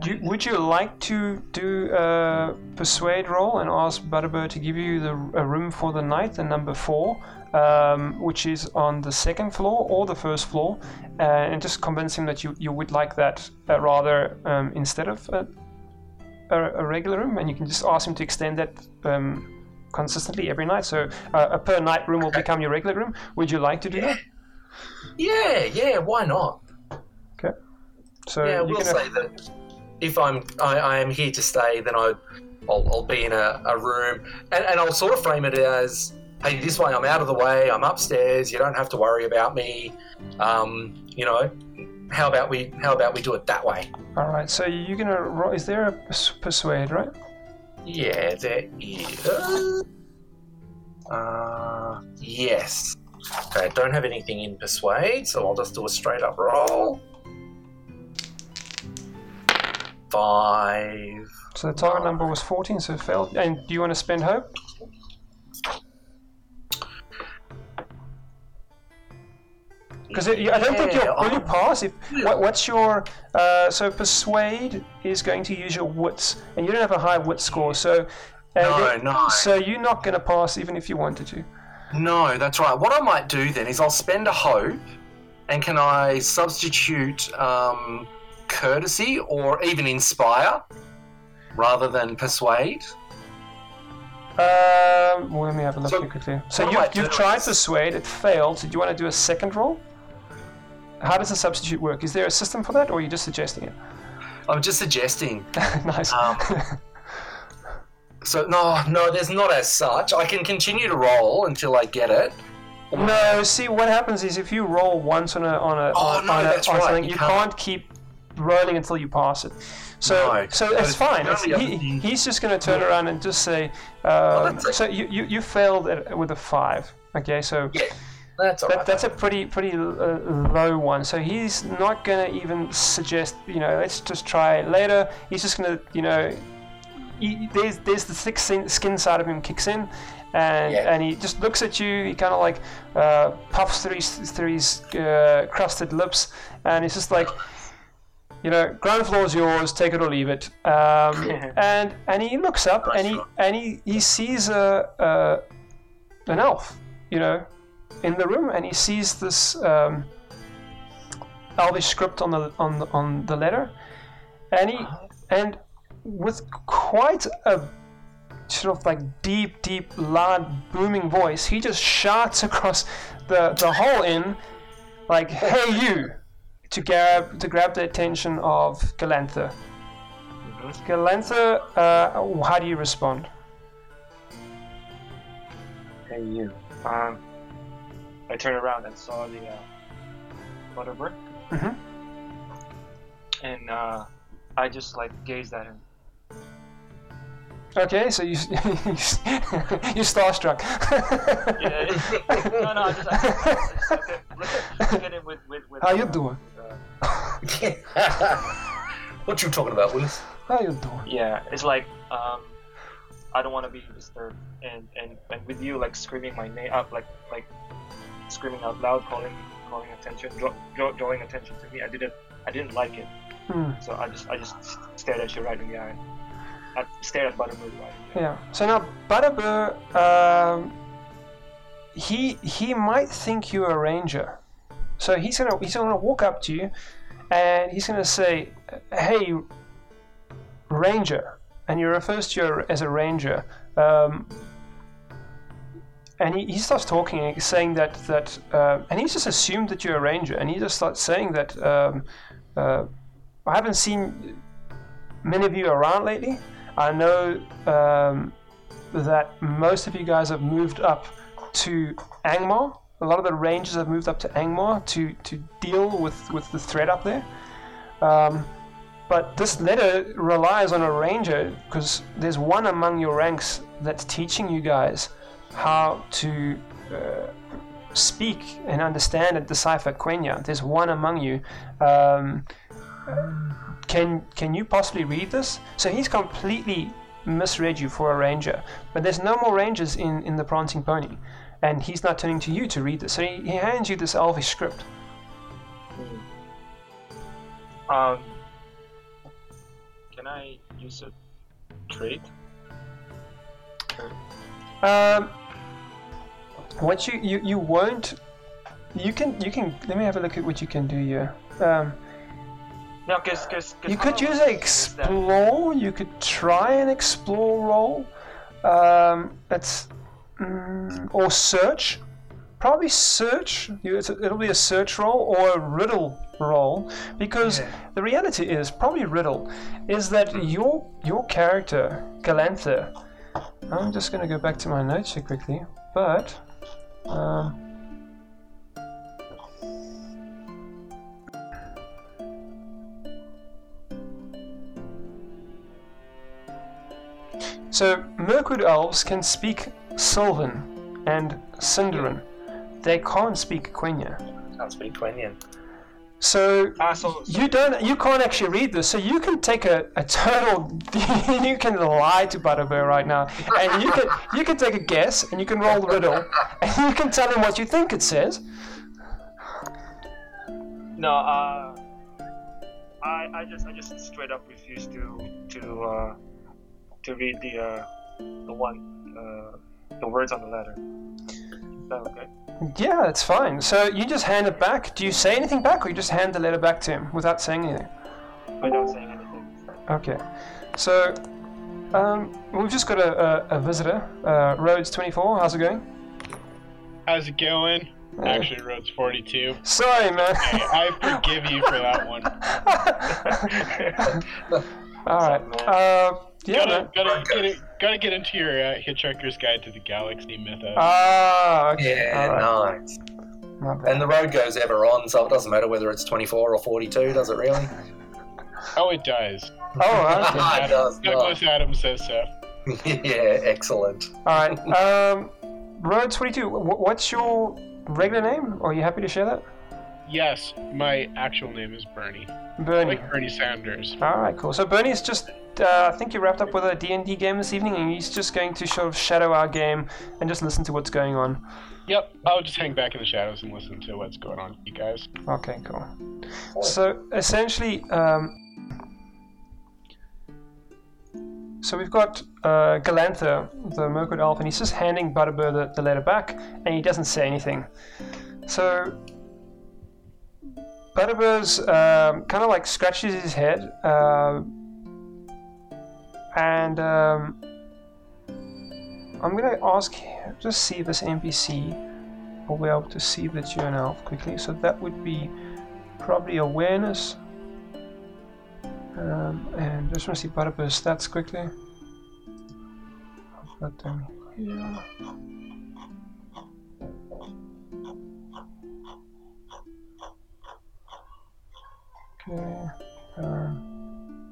do, would you like to do a persuade roll and ask Butterbur to give you the a room for the night, the number four, um, which is on the second floor or the first floor, uh, and just convince him that you, you would like that uh, rather um, instead of a, a, a regular room, and you can just ask him to extend that um, consistently every night. So uh, a per night room will become your regular room. Would you like to do that? Yeah, yeah, why not? Okay. So yeah, we'll say that if I'm I, I am here to stay, then I I'll, I'll be in a, a room, and, and I'll sort of frame it as, hey, this way I'm out of the way, I'm upstairs, you don't have to worry about me. Um, you know, how about we how about we do it that way? All right. So you're gonna. Is there a persuade, right? Yeah, there is. Uh, yes. Okay, I don't have anything in persuade, so I'll just do a straight up roll. Five. So the target number was 14, so it failed. And do you want to spend hope? Because I don't think you'll, will you pass if what, what's your uh, so persuade is going to use your wits and you don't have a high wit score so uh, No, that- no. so you're not going to pass even if you wanted to No, that's right. What I might do then is I'll spend a hope, and can I substitute um, courtesy or even inspire rather than persuade? um, well, let me have a look So, quickly so you, I might you've tried is- persuade it failed so do you want to do a second roll how does the substitute work is there a system for that or are you just suggesting it I'm just suggesting. nice Um, So no, no, there's not as such. I can continue to roll until I get it. No, see what happens is if you roll once on a on a Oh, no, on, a, on right, something, you you can't. can't keep rolling until you pass it. So No, so it's fine. It's, he, he's just going to turn around and just say. Um, Oh, so you, you you failed at, with a five. Okay, so. Yeah, that's That, alright. that's a pretty pretty uh, low one. So he's not gonna even suggest, you know, let's just try later. He's just gonna, you know, he, there's there's the thick skin, side of him kicks in, and Yeah. and he just looks at you. He kind of like uh, puffs through his through his uh, crusted lips, and he's just like. You know, ground floor is yours. Take it or leave it. Um, and and he looks up and he and he, he sees a, a an elf. You know, in the room and he sees this um, Elvish script on the on the, on the letter, and he and with quite a sort of like deep, deep, loud, booming voice, he just shouts across the the whole inn, like "Hey you!" to grab to grab the attention of Galantha. Galantha, uh, how do you respond? Hey you. Um, I turned around and saw the uh, Butterbur, Mhm. and uh, I just like gazed at him. Okay, so you you starstruck. Yeah, no, no, I just, I just, look, at, look, at, look at him with, with, with How you uh, doing? with, uh, what you talking about, Willis? How you doing? yeah, it's like um, I don't want to be disturbed, and, and and with you like screaming my name up, like like screaming out loud, calling calling attention, draw, draw, drawing attention to me. I didn't I didn't like it, Hmm. so I just I just stared at you right in the eye. I stared at Butterbur right in the eye. Yeah. So now Butterbur, um, he he might think you're a ranger, so he's gonna he's gonna walk up to you, and he's gonna say, "Hey, ranger," and he refers to you as a ranger. Um, and he, he starts talking saying that that uh, and he's just assumed that you're a ranger and he just starts saying that um, uh, I haven't seen many of you around lately. I know um, that most of you guys have moved up to Angmar. A lot of the rangers have moved up to Angmar to, to deal with, with the threat up there. Um, but this letter relies on a ranger because there's one among your ranks that's teaching you guys how to uh, speak and understand and decipher Quenya. There's one among you. Um, can can you possibly read this? So he's completely misread you for a ranger, but there's no more rangers in in the prancing pony, and he's not turning to you to read this. So he, he hands you this elvish script. Um, can I use a trait? Um, what you, you you won't. You can you can. Let me have a look at what you can do here. Um, No, cause, cause, 'cause you could use was a thinking is that- explore. You could try an explore roll. Um, it's mm, or search. Probably search. You, it's a, it'll be a search roll or a riddle roll because the reality is probably riddle is that your your character Galantha. I'm just going to go back to my notes here quickly, but. Um, So, Mirkwood elves can speak Sylvan and Sindarin. They can't speak Quenya. Can't speak Quenya. So, you don't, you can't actually read this. So you can take a, a total, you can lie to Butterbur right now, and you can you can take a guess, and you can roll the riddle, and you can tell him what you think it says. no, uh, I, I just, I just straight up refuse to, to, uh, to read the, uh, the one, uh, the words on the letter. Is that okay? Yeah, it's fine. So you just hand it back. Do you say anything back, or you just hand the letter back to him without saying anything? Without saying anything. Okay. So, um, we've just got a, a, a visitor. Uh, Rhodes twenty four. How's it going? How's it going? Uh, Actually, Road's 42. Sorry, man. Hey, I forgive you for that one. All right. Uh, yeah. Gotta, gotta, get it, gotta get into your uh, Hitchhiker's Guide to the Galaxy mythos. Ah, okay. Yeah, all right. nice. And the road goes ever on, so it doesn't matter whether it's 24 or 42, does it really? oh, it does. Oh, okay. it does not. Douglas Adams says so. yeah, excellent. All right. Um, Road 22, what's your regular name? Are you happy to share that? Yes, my actual name is Bernie. Bernie. Like Bernie Sanders. All right, cool. So Bernie's just, uh, I think you wrapped up with a D&D game this evening, and he's just going to sort of shadow our game and just listen to what's going on. Yep, I'll just hang back in the shadows and listen to what's going on, you guys. Okay, cool. So essentially, um, so we've got uh, Galantha, the Mirkwood elf, and he's just handing Butterbur the, the letter back, and he doesn't say anything. So Butterbur's um, kind of like scratches his head, uh, and um, I'm gonna ask, just see this NPC will be able to see the you're an quickly. So that would be probably awareness. Um, and just want to see Butterbur's stats quickly. I've got them here. Okay. Um,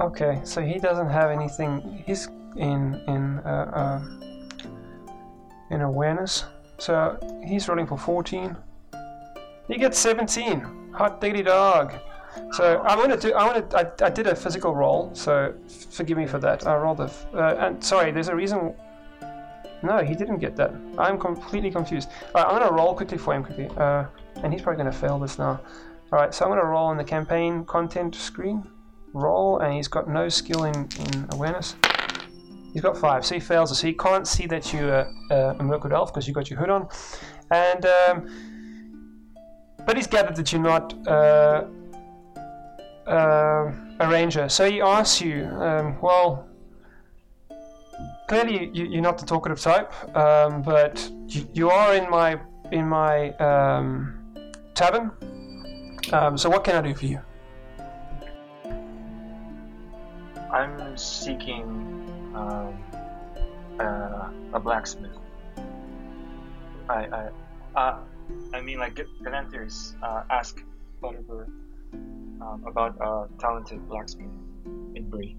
okay, so he doesn't have anything. He's in in uh, uh, in awareness. So he's rolling for 14. He gets 17. Hot diggity dog. So I'm gonna do. I want to. I, I did a physical roll. So forgive me for that. I rolled a. Uh, and sorry, there's a reason. No, he didn't get that. I'm completely confused. Right, I'm gonna roll quickly for him quickly. Uh, and he's probably gonna fail this now. All right, so I'm gonna roll on the campaign content screen. Roll, and he's got no skill in in awareness. He's got five, so he fails. So he can't see that you're a, a Mirkwood elf because you got your hood on, and um, but he's gathered that you're not uh, uh, a ranger. So he asks you, um, well, clearly you, you're not the talkative type, um, but you, you are in my in my um, tavern. Um, so what can I do for you? I'm seeking um, uh, a blacksmith. I, I, uh, I mean, like, Galanthers uh, ask Butterbur um, about a talented blacksmith in Bree.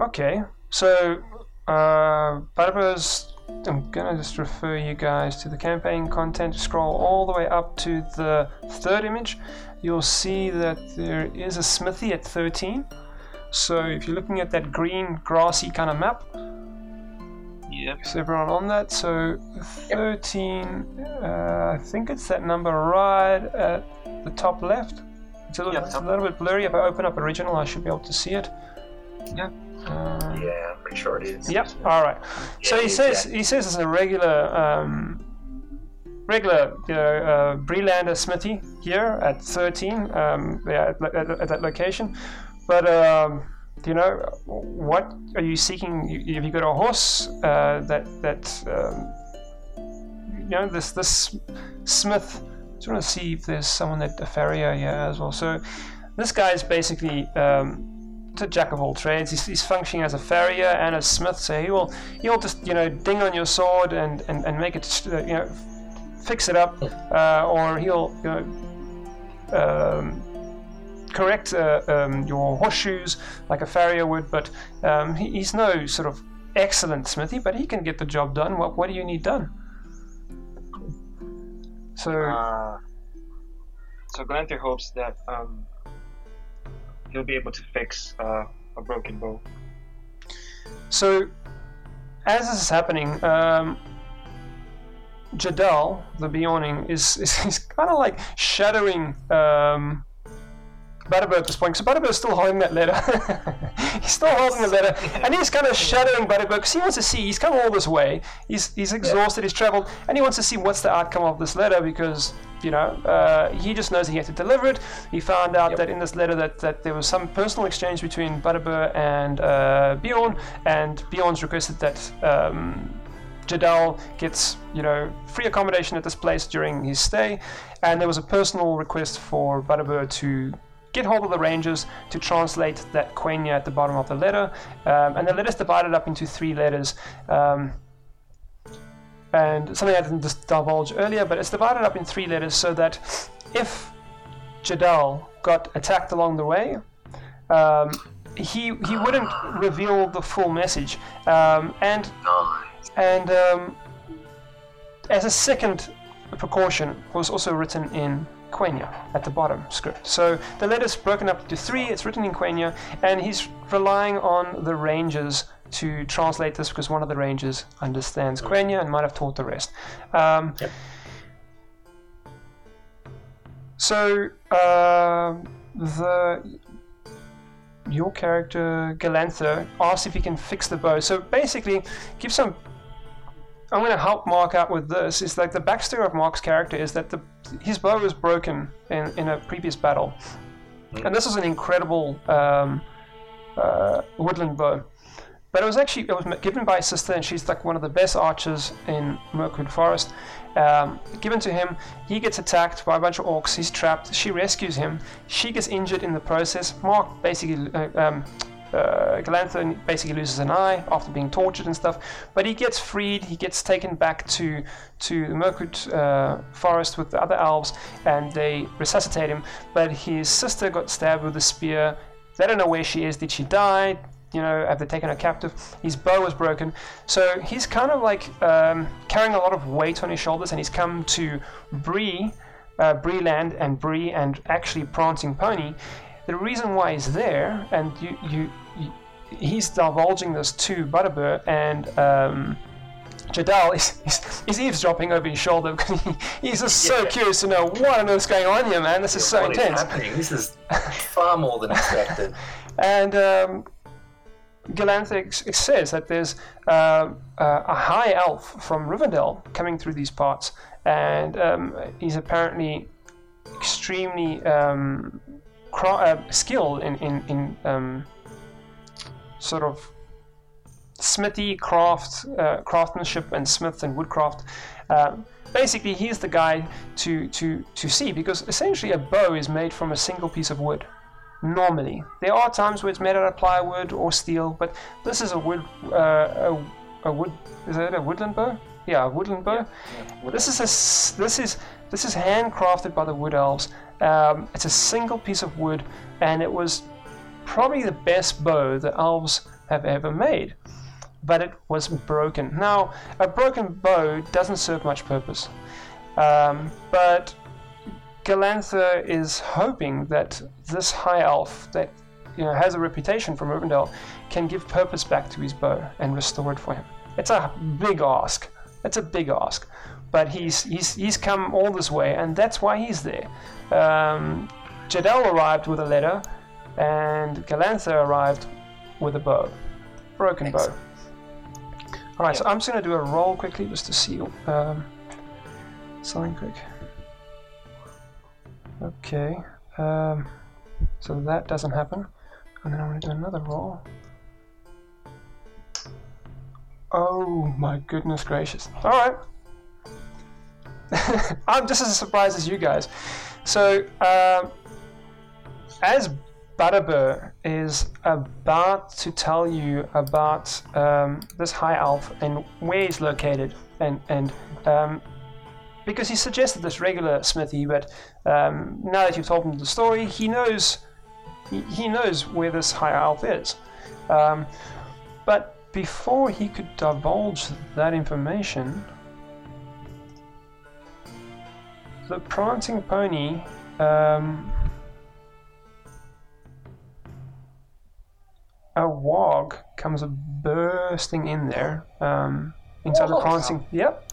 Okay, so uh, Butterbur's. I'm gonna just refer you guys to the campaign content. Scroll all the way up to the third image. You'll see that there is a smithy at 13. So if you're looking at that green grassy kind of map, Yep. is everyone on that? So 13, uh, I think it's that number right at the top left. It's a, little, Yeah, it's a little bit blurry. If I open up original, I should be able to see it. Yeah. Yeah, I'm pretty sure it is. Yep. All right. So he says yeah. he says it's a regular um, regular you know uh, Breelander Smithy here at 13 um, yeah, at, at, at that location, but um, you know what are you seeking? Have you got a horse uh, that that um, you know this this Smith? Just want to see if there's someone that a farrier here as well. So this guy is basically. Um, a jack of all trades. He's, he's functioning as a farrier and a smith, so he will he'll just you know ding on your sword and and, and make it uh, you know fix it up, uh, or he'll you know um, correct uh, um, your horseshoes like a farrier would. But um, he, he's no sort of excellent smithy, but he can get the job done. What what do you need done? So Uh, so Glanter hopes that um, he'll be able to fix uh, a broken bow. So, as this is happening, um, Jadal, the Beorning, is, is, is kind of like shadowing um, Butterbur at this point. So Butterbur is still holding that letter. he's still holding the letter, and he's kind of shadowing Butterbur because he wants to see. He's come all this way. He's he's exhausted. He's travelled, and he wants to see what's the outcome of this letter because you know uh, he just knows he has to deliver it. He found out Yep. that in this letter that, that there was some personal exchange between Butterbur and uh, Beorn, and Beorn's requested that. Um, Jadal gets, you know, free accommodation at this place during his stay, and there was a personal request for Butterbur to get hold of the Rangers to translate that Quenya at the bottom of the letter, um, and the letter's divided up into three letters. Um, and something I didn't divulge earlier, but it's divided up in three letters so that if Jadal got attacked along the way, um, he he wouldn't reveal the full message, um, and and um, as a second precaution was also written in Quenya at the bottom script. So the letter's broken up into three, it's written in Quenya, and he's relying on the rangers to translate this because one of the rangers understands Quenya and might have taught the rest. Um, Yep. So uh, the your character Galantha asks if he can fix the bow. So basically, give some. I'm going to help Mark out with this. Is like the backstory of Mark's character is that the his bow was broken in, in a previous battle, and this is an incredible um, uh, woodland bow. But it was actually it was given by his sister, and she's like one of the best archers in Mirkwood Forest. Um, given to him, he gets attacked by a bunch of orcs. He's trapped. She rescues him. She gets injured in the process. Mark basically, uh, um, uh, basically loses an eye after being tortured and stuff. But he gets freed. He gets taken back to to the Mirkwood uh, Forest with the other elves, and they resuscitate him. But his sister got stabbed with a spear. They don't know where she is. Did she die? you know, have they taken her captive? His bow was broken, so he's kind of like um, carrying a lot of weight on his shoulders, and he's come to Bree, uh, Breeland, and Bree, and actually Prancing Pony. The reason why he's there, and you, you he's divulging this to Butterbur and. Um, Jadal is, is, is eavesdropping over his shoulder because he, he's just so curious to know what on earth's going on here, man. This is so What is intense. happening? This is far more than expected. And um, Galanthic says that there's uh, uh, a high elf from Rivendell coming through these parts, and um, he's apparently extremely um, cra- uh, skilled in in, in um, sort of smithy craft, uh, craftsmanship, and smith and woodcraft. Um, basically, he's the guy to to to see because essentially a bow is made from a single piece of wood normally. There are times where it's made out of plywood or steel, but this is a wood, uh, a, a wood, is it a woodland bow? Yeah, a woodland bow. This is a, this is this is handcrafted by the wood elves. Um, it's a single piece of wood, and it was probably the best bow the elves have ever made. But it was broken. Now, a broken bow doesn't serve much purpose. Um, but Galantha is hoping that this high elf that you know has a reputation from Rivendell can give purpose back to his bow and restore it for him. It's a big ask. It's a big ask, but he's he's he's come all this way, and that's why he's there. Um, Jadal arrived with a letter, and Galantha arrived with a bow, broken bow. Excellent. All right, so I'm just going to do a roll quickly just to see um, something quick. Okay, um, so that doesn't happen, and then I'm going to do another roll. Oh my goodness gracious! All right, I'm just as surprised as you guys. So, um, as Butterbur is about to tell you about um, this high elf and where he's located, and and um, because he suggested this regular smithy, but um, now that you've told him the story, he knows he, he knows where this high elf is. Um, but before he could divulge that information, the Prancing Pony. A wog comes bursting in there um, inside the Prancing. Yep,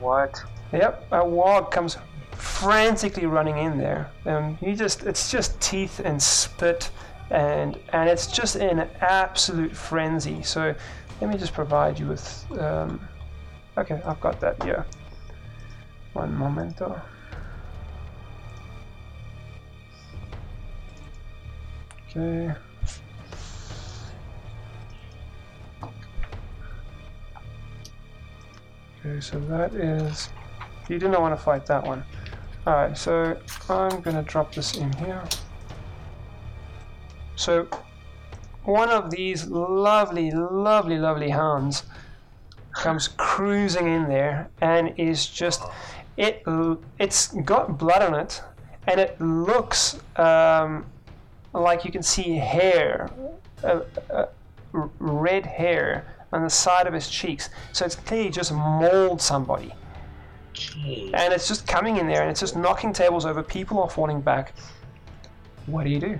What? yep. A wog comes frantically running in there, and you just—it's just teeth and spit, and and it's just in an absolute frenzy. So let me just provide you with. Um, okay, I've got that Yeah. One momento. Okay. Okay, so that is. You didn't want to fight that one. Alright, so I'm gonna drop this in here. So, one of these lovely, lovely, lovely hounds comes cruising in there and is just. It, it's got blood on it, and it looks um, like you can see hair, uh, uh, red hair on the side of his cheeks. So it's clearly just mauled somebody. Jeez. And it's just coming in there and it's just knocking tables over. People are falling back. What do you do?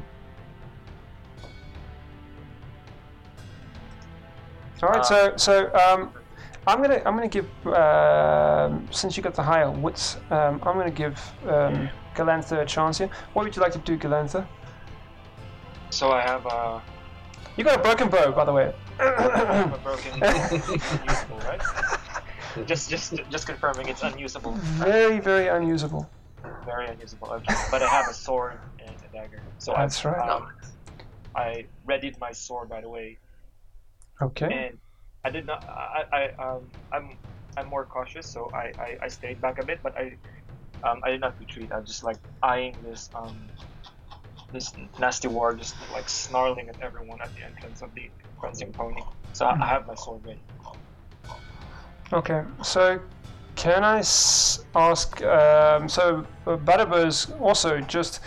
All right, so so um, I'm gonna I'm gonna give um, since you got the higher wits, um, I'm gonna give um, Galantha a chance here. What would you like to do, Galantha? So I have uh, You got a broken bow, by the way. A broken unusable, right? Just just just confirming it's unusable. very very unusable. Very unusable. Okay. But I have a sword and a dagger. So That's I, right. Um, I readied my sword right away, Okay. and I did not. I, I um I'm I'm more cautious, so I, I, I stayed back a bit, but I um I did not retreat. I was just like eyeing this um this nasty war, just like snarling at everyone at the entrance of the Prancing Pony. So I, I have my sword ready. Okay, so can I ask? Um, so uh, Butterbur's also just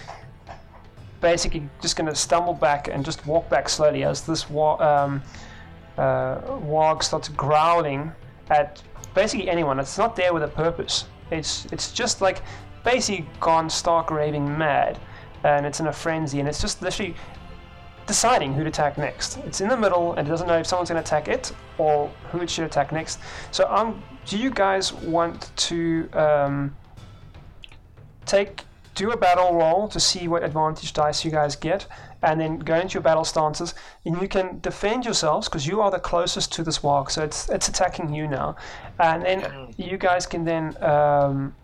basically just going to stumble back and just walk back slowly as this wa- um, uh, wog starts growling at basically anyone. It's not there with a purpose. It's it's just like basically gone stark raving mad, and it's in a frenzy, and it's just literally deciding who to attack next. It's in the middle and it doesn't know if someone's going to attack it or who it should attack next. So, um, do you guys want to um, take do a battle roll to see what advantage dice you guys get, and then go into your battle stances, and you can defend yourselves because you are the closest to this walk, so it's it's attacking you now, and then you guys can then. Um,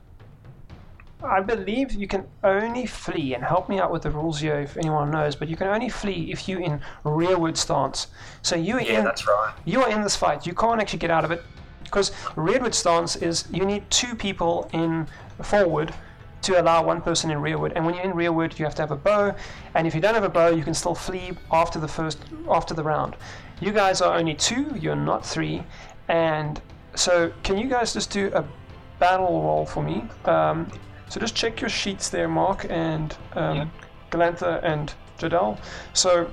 I believe you can only flee, and help me out with the rules here if anyone knows, but you can only flee if you're in rearward stance. So you are Yeah, in, that's right. you are in this fight. You can't actually get out of it because rearward stance is you need two people in forward to allow one person in rearward. And when you're in rearward, you have to have a bow. And if you don't have a bow, you can still flee after the first after the round. You guys are only two. You're not three. And so, can you guys just do a battle roll for me? Um, so just check your sheets there, Mark and um, Yep. Galantha and Jadal. So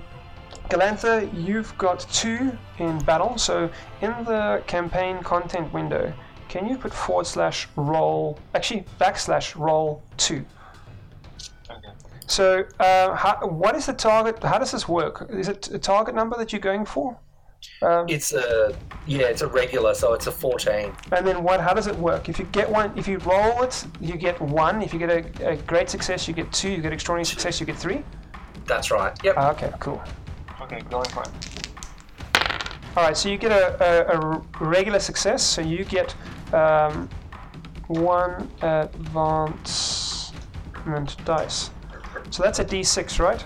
Galantha, you've got two in battle. So in the campaign content window, can you put forward slash roll, actually backslash roll two? Okay. So uh, how, what is the target? How does this work? Is it a target number that you're going for? Um, It's a yeah, it's a regular, so it's a fourteen. and then what? How does it work? If you get one, if you roll it, you get one. If you get a, a great success, you get two. You get extraordinary success, you get three. That's right. Yep. Ah, okay, cool. Okay, going for it. All right, so you get a regular success, so you get um, one advancement dice. So that's a d6, right?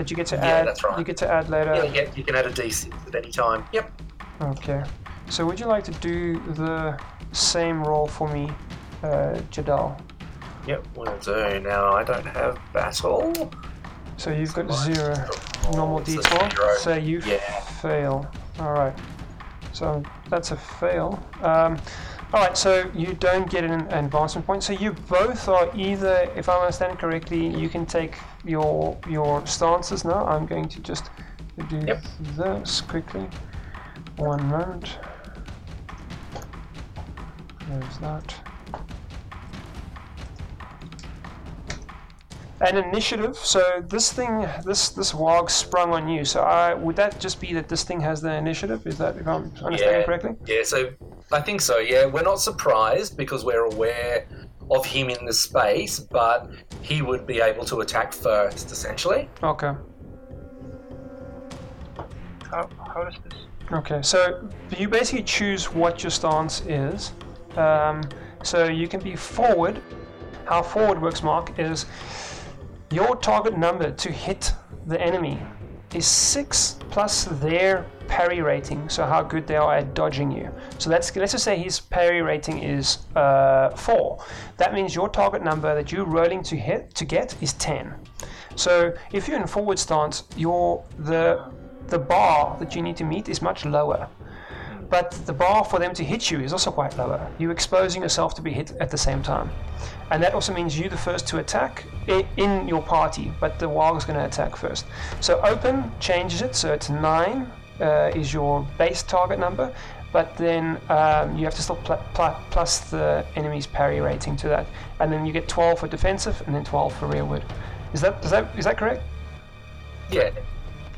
That you get to Yeah, add. that's right. You get to add later. yeah, yeah, you can add a d6 at any time. Yep. Okay. So would you like to do the same roll for me, uh, Jadal? Yep, will do. Now I don't have battle. So you've got Right. zero. Normal It's a d12. So you Yeah. fail. All right. So that's a fail. Um, all right. So you don't get an advancement point. So you both are either, if I understand correctly, you can take your your stances now. I'm going to just do Yep. this quickly. One moment. There's that. An initiative. So this thing, this this wog sprung on you. So I would that just be that this thing has the initiative? Is that if I'm understanding Yeah. correctly? Yeah, so I think so. Yeah, we're not surprised because we're aware of him in the space, but he would be able to attack first, essentially. Okay. How, how does this? Okay. So you basically choose what your stance is. Um, so you can be forward. How forward works, Mark, is your target number to hit the enemy is six plus their parry rating, so how good they are at dodging you. So let's let's just say his parry rating is uh, four. That means your target number that you're rolling to hit to get is ten. So if you're in forward stance, your the the bar that you need to meet is much lower. But the bar for them to hit you is also quite lower. You're exposing yourself to be hit at the same time. And that also means you're the first to attack in your party, but the wog is going to attack first. So open changes it, so it's 9 uh, is your base target number, but then um, you have to still pl- pl- plus the enemy's parry rating to that. And then you get 12 for defensive and then 12 for rearward. Is that, is that, is that correct? Yeah.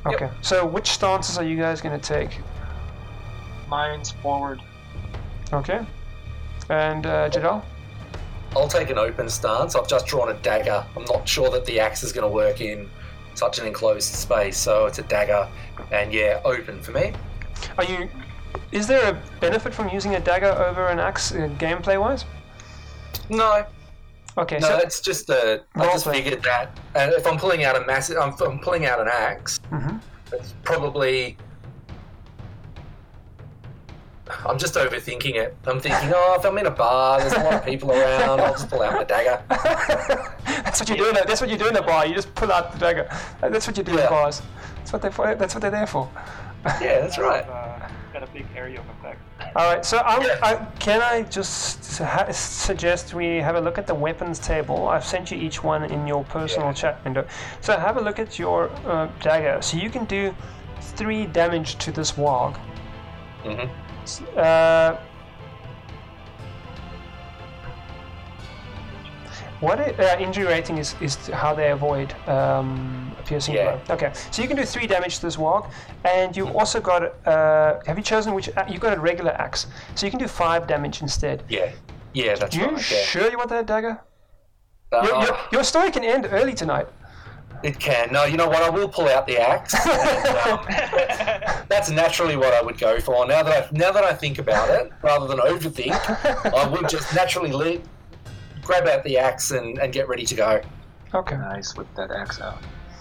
Yep. Okay. So which stances are you guys going to take? Mine's forward. Okay. And uh, Jadal? I'll take an open stance. I've just drawn a dagger. I'm not sure that the axe is going to work in such an enclosed space, so it's a dagger. And yeah, open for me. Are you? Is there a benefit from using a dagger over an axe, uh, gameplay wise? No, Okay, no, so it's just a. I just Roleplay. figured that uh, if I'm pulling out a massive, I'm, I'm pulling out an axe. Mhm. It's probably. I'm just overthinking it. I'm thinking, oh, if I'm in a bar, there's a lot of people around, I'll just pull out my dagger. that's what you do. In a, that's what you do in a bar. You just pull out the dagger. That's what you do in bars. That's what they. for- That's what they're there for. Yeah, that's right. Uh, got a big area of effect. All right. So I'm, I, can I just ha- suggest we have a look at the weapons table? I've sent you each one in your personal Yeah. chat window. So have a look at your uh, dagger. So you can do three damage to this wog. hmm Uh, what i- uh, injury rating is, is how they avoid um, piercing Yeah. blow. Okay, so you can do three damage to this wog, and you also got. Uh, have you chosen which? a- You got a regular axe, so you can do five damage instead. Yeah, yeah, that's You right. Yeah. sure you want that dagger? Uh, Your, your, your story can end early tonight. It can. No, you know what? I will pull out the axe. and, um, that's naturally what I would go for. Now that I now that I think about it, rather than overthink, I would just naturally le grab out the axe and, and get ready to go. Okay. Nice, whip that axe out.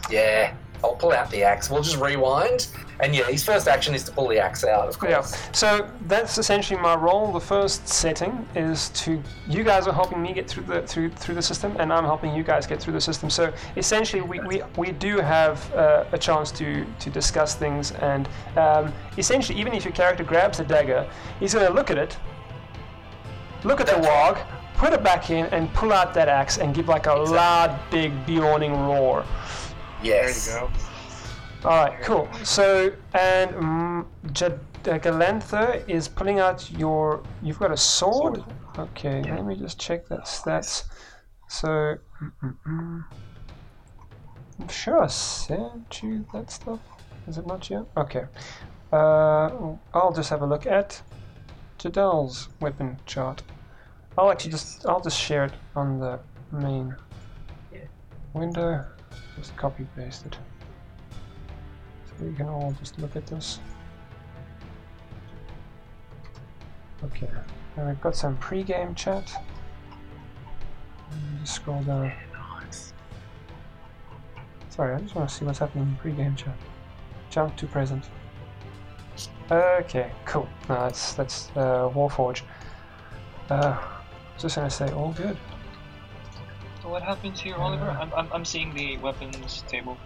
Yeah, I'll pull out the axe. We'll just rewind, and yeah, his first action is to pull the axe out. Of course. Yeah. So that's essentially my role. The first setting is to you guys are helping me get through the through through the system, and I'm helping you guys get through the system. So essentially, we we, we do have uh, a chance to to discuss things, and um, essentially, even if your character grabs the dagger, he's going to look at it, look at the wog, put it back in, and pull out that axe and give like a Exactly. loud, big, beyonding roar. Yes. There you go. All right, cool. So, and um, Jad- uh, Galantha is pulling out your. You've got a sword. Okay, let me just check that stats. So, mm, mm, mm. I'm sure I sent you that stuff. Is it not yet? Okay. Uh, I'll just have a look at Jadal's weapon chart. I'll actually just I'll just share it on the main Yeah. window. Just copy paste it. So we can all just look at this. Okay. Now we've got some pre-game chat. Just scroll down. Sorry, I just want to see what's happening in pre-game chat. Jump to present. Okay, cool. That's that's uh, Warforge. Uh, just gonna say all good. So what happens here, Oliver? I'm, I'm, I'm seeing the weapons table.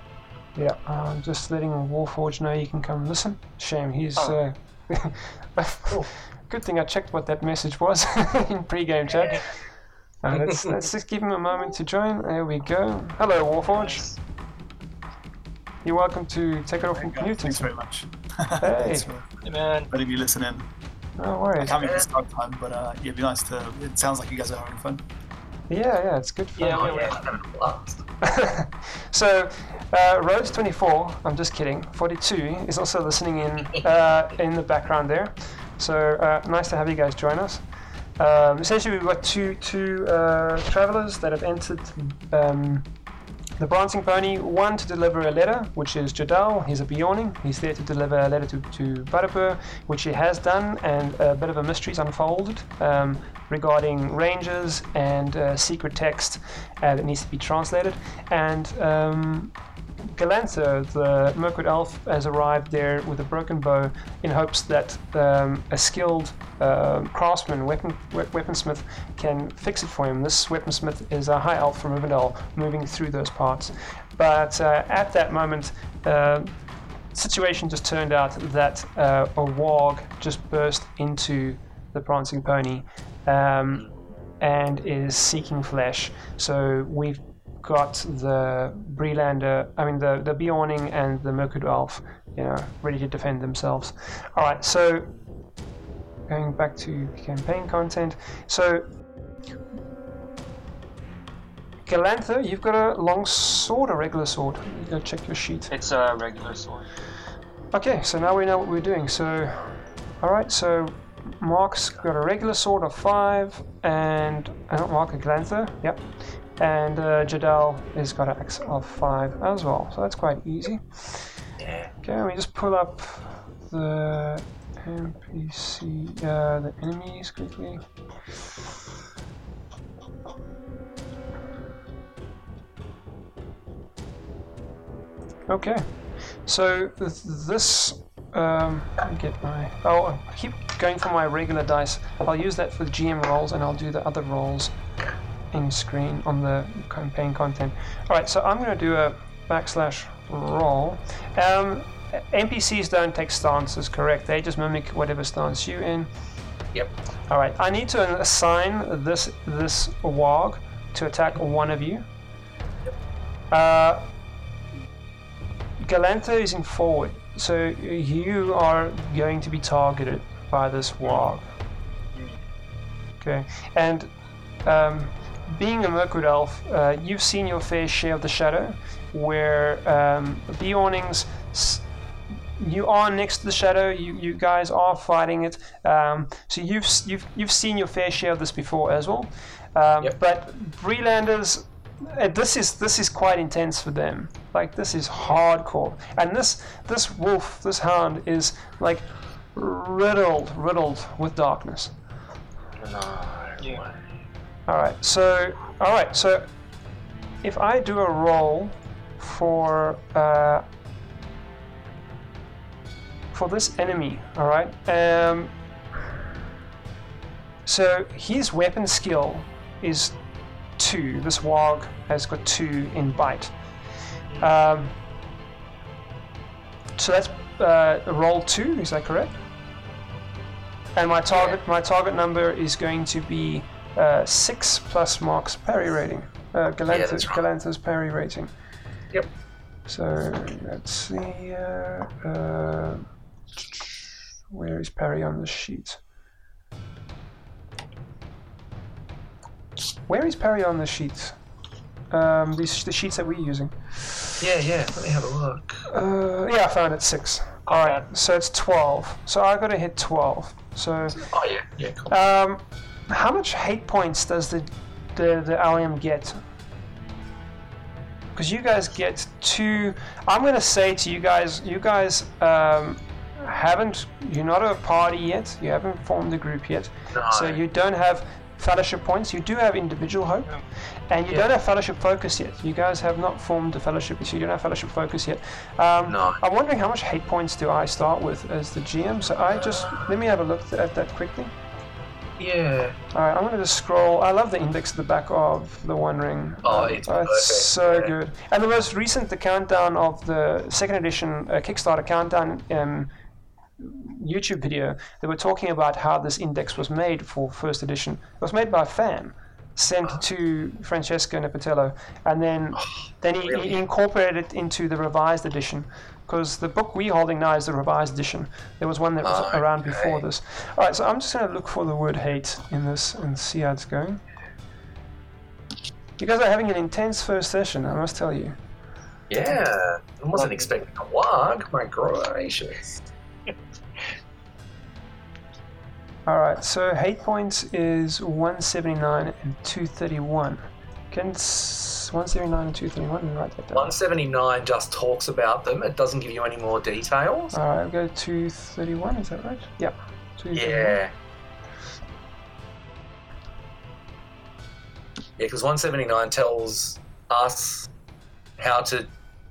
Yeah, I'm just letting Warforge know you can come listen. Shame he's. Oh. Uh, good thing I checked what that message was in pre-game chat. Uh, let's let's just give him a moment to join. There we go. Hello, Warforge. You're welcome to take it off from Newton. Thanks very much. Hey. Thanks for Hey man, letting me listen in. No worries. I can't make the start time, but uh, yeah, it'd be nice to. It sounds like you guys are having fun. Yeah, yeah, it's good fun. Yeah, Oh, yeah, having a blast. so, uh, Rose 24, I'm just kidding, 42 is also listening in uh, in the background there. So, uh, nice to have you guys join us. Um, essentially, we've got two, two uh, travelers that have entered um, the Prancing Pony. One to deliver a letter, which is Jadal. He's a Beorning. He's there to deliver a letter to, to Butterbur, which he has done, and a bit of a mystery's unfolded um, regarding rangers and uh, secret text uh, that needs to be translated. And um, Galantha, the Mirkwood elf, has arrived there with a broken bow in hopes that um, a skilled um craftsman, weapon, we- weaponsmith, can fix it for him. This weaponsmith is a high elf from Rivendell moving through those parts. But uh, at that moment, uh, situation just turned out that uh, a warg just burst into the Prancing Pony um, and is seeking flesh. So we've got the Breelander, I mean the the Beorning and the Mirkwood Elf, you know, ready to defend themselves. All right, so going back to campaign content, so. Galantha, you've got a long sword or regular sword? You gotta check your sheet. it's a regular sword. Okay, so now we know what we're doing. So, alright, so Mark's got a regular sword of 5, and. I don't Mark, a Glanther, yep. And uh, Jadal has got an X of 5 as well, so that's quite easy. Okay, let me just pull up the NPC, uh, the enemies quickly. Okay, so this. Um, let me get my. Oh, I keep going for my regular dice. I'll use that for the GM rolls, and I'll do the other rolls in screen on the campaign content. All right, so I'm going to do a backslash roll. Um, NPCs don't take stances, correct? They just mimic whatever stance you in. Yep. All right, I need to assign this this warg to attack one of you. Uh, Galantha is in forward, so you are going to be targeted by this warg. Okay, and um, being a Mirkwood elf, uh, you've seen your fair share of the shadow, where um, Beornings. s- You are next to the shadow. You, you guys are fighting it. Um, so you've you've you've seen your fair share of this before as well. Um, Yep. But Breelanders, uh, this is this is quite intense for them. Like this is hardcore, and this this wolf, this hound is like riddled riddled with darkness. Yeah. All right. So, all right. So, if I do a roll for uh, for this enemy, all right. Um, so his weapon skill is two. This warg has got two in bite. Um, so that's uh, roll two. Is that correct? And my target, my target number is going to be uh, six plus Mark's parry rating. Uh, Galantha's, that's right. Parry rating. Yep. So let's see. Uh, uh, where is parry on the sheet? Where is parry on the sheet? Um, these the sheets that we're using. Yeah, yeah. Let me have a look. Uh, yeah, I found it six. All right, so it's 12. So I got to hit 12. So, Oh yeah, yeah, cool. um, how much hate points does the the, the allium get? Because you guys get two. I'm gonna say to you guys, you guys um, haven't. You're not a party yet. You haven't formed a group yet. No. So you don't have fellowship points. You do have individual hope, and you Yeah. don't have fellowship focus yet. You guys have not formed a fellowship, so you don't have fellowship focus yet. Um, No. I'm wondering how much hate points do I start with as the GM? So I just let me have a look at that quickly. Yeah. All right, I'm gonna just scroll. I love the index at the back of the One Ring. Oh, Um, it's so yeah. good. And the most recent, the countdown of the second edition uh, Kickstarter countdown um, YouTube video, they were talking about how this index was made for first edition. It was made by a fan, sent to Francesco Nepitello, and then then he, Oh, really? he incorporated it into the revised edition. Because the book we're holding now is the revised edition. There was one that was Oh, around before this. All right, so I'm just going to look for the word hate in this and see how it's going. You guys are having an intense first session, I must tell you. Yeah. I wasn't expecting a wog. My gracious. All right, so hate points is 179 and 231. Can s- 179 and 231? Let me write that down. 179 just talks about them. It doesn't give you any more details. All right, I'll go 231. Is that right? Yeah. Yeah. Yeah, because 179 tells us how to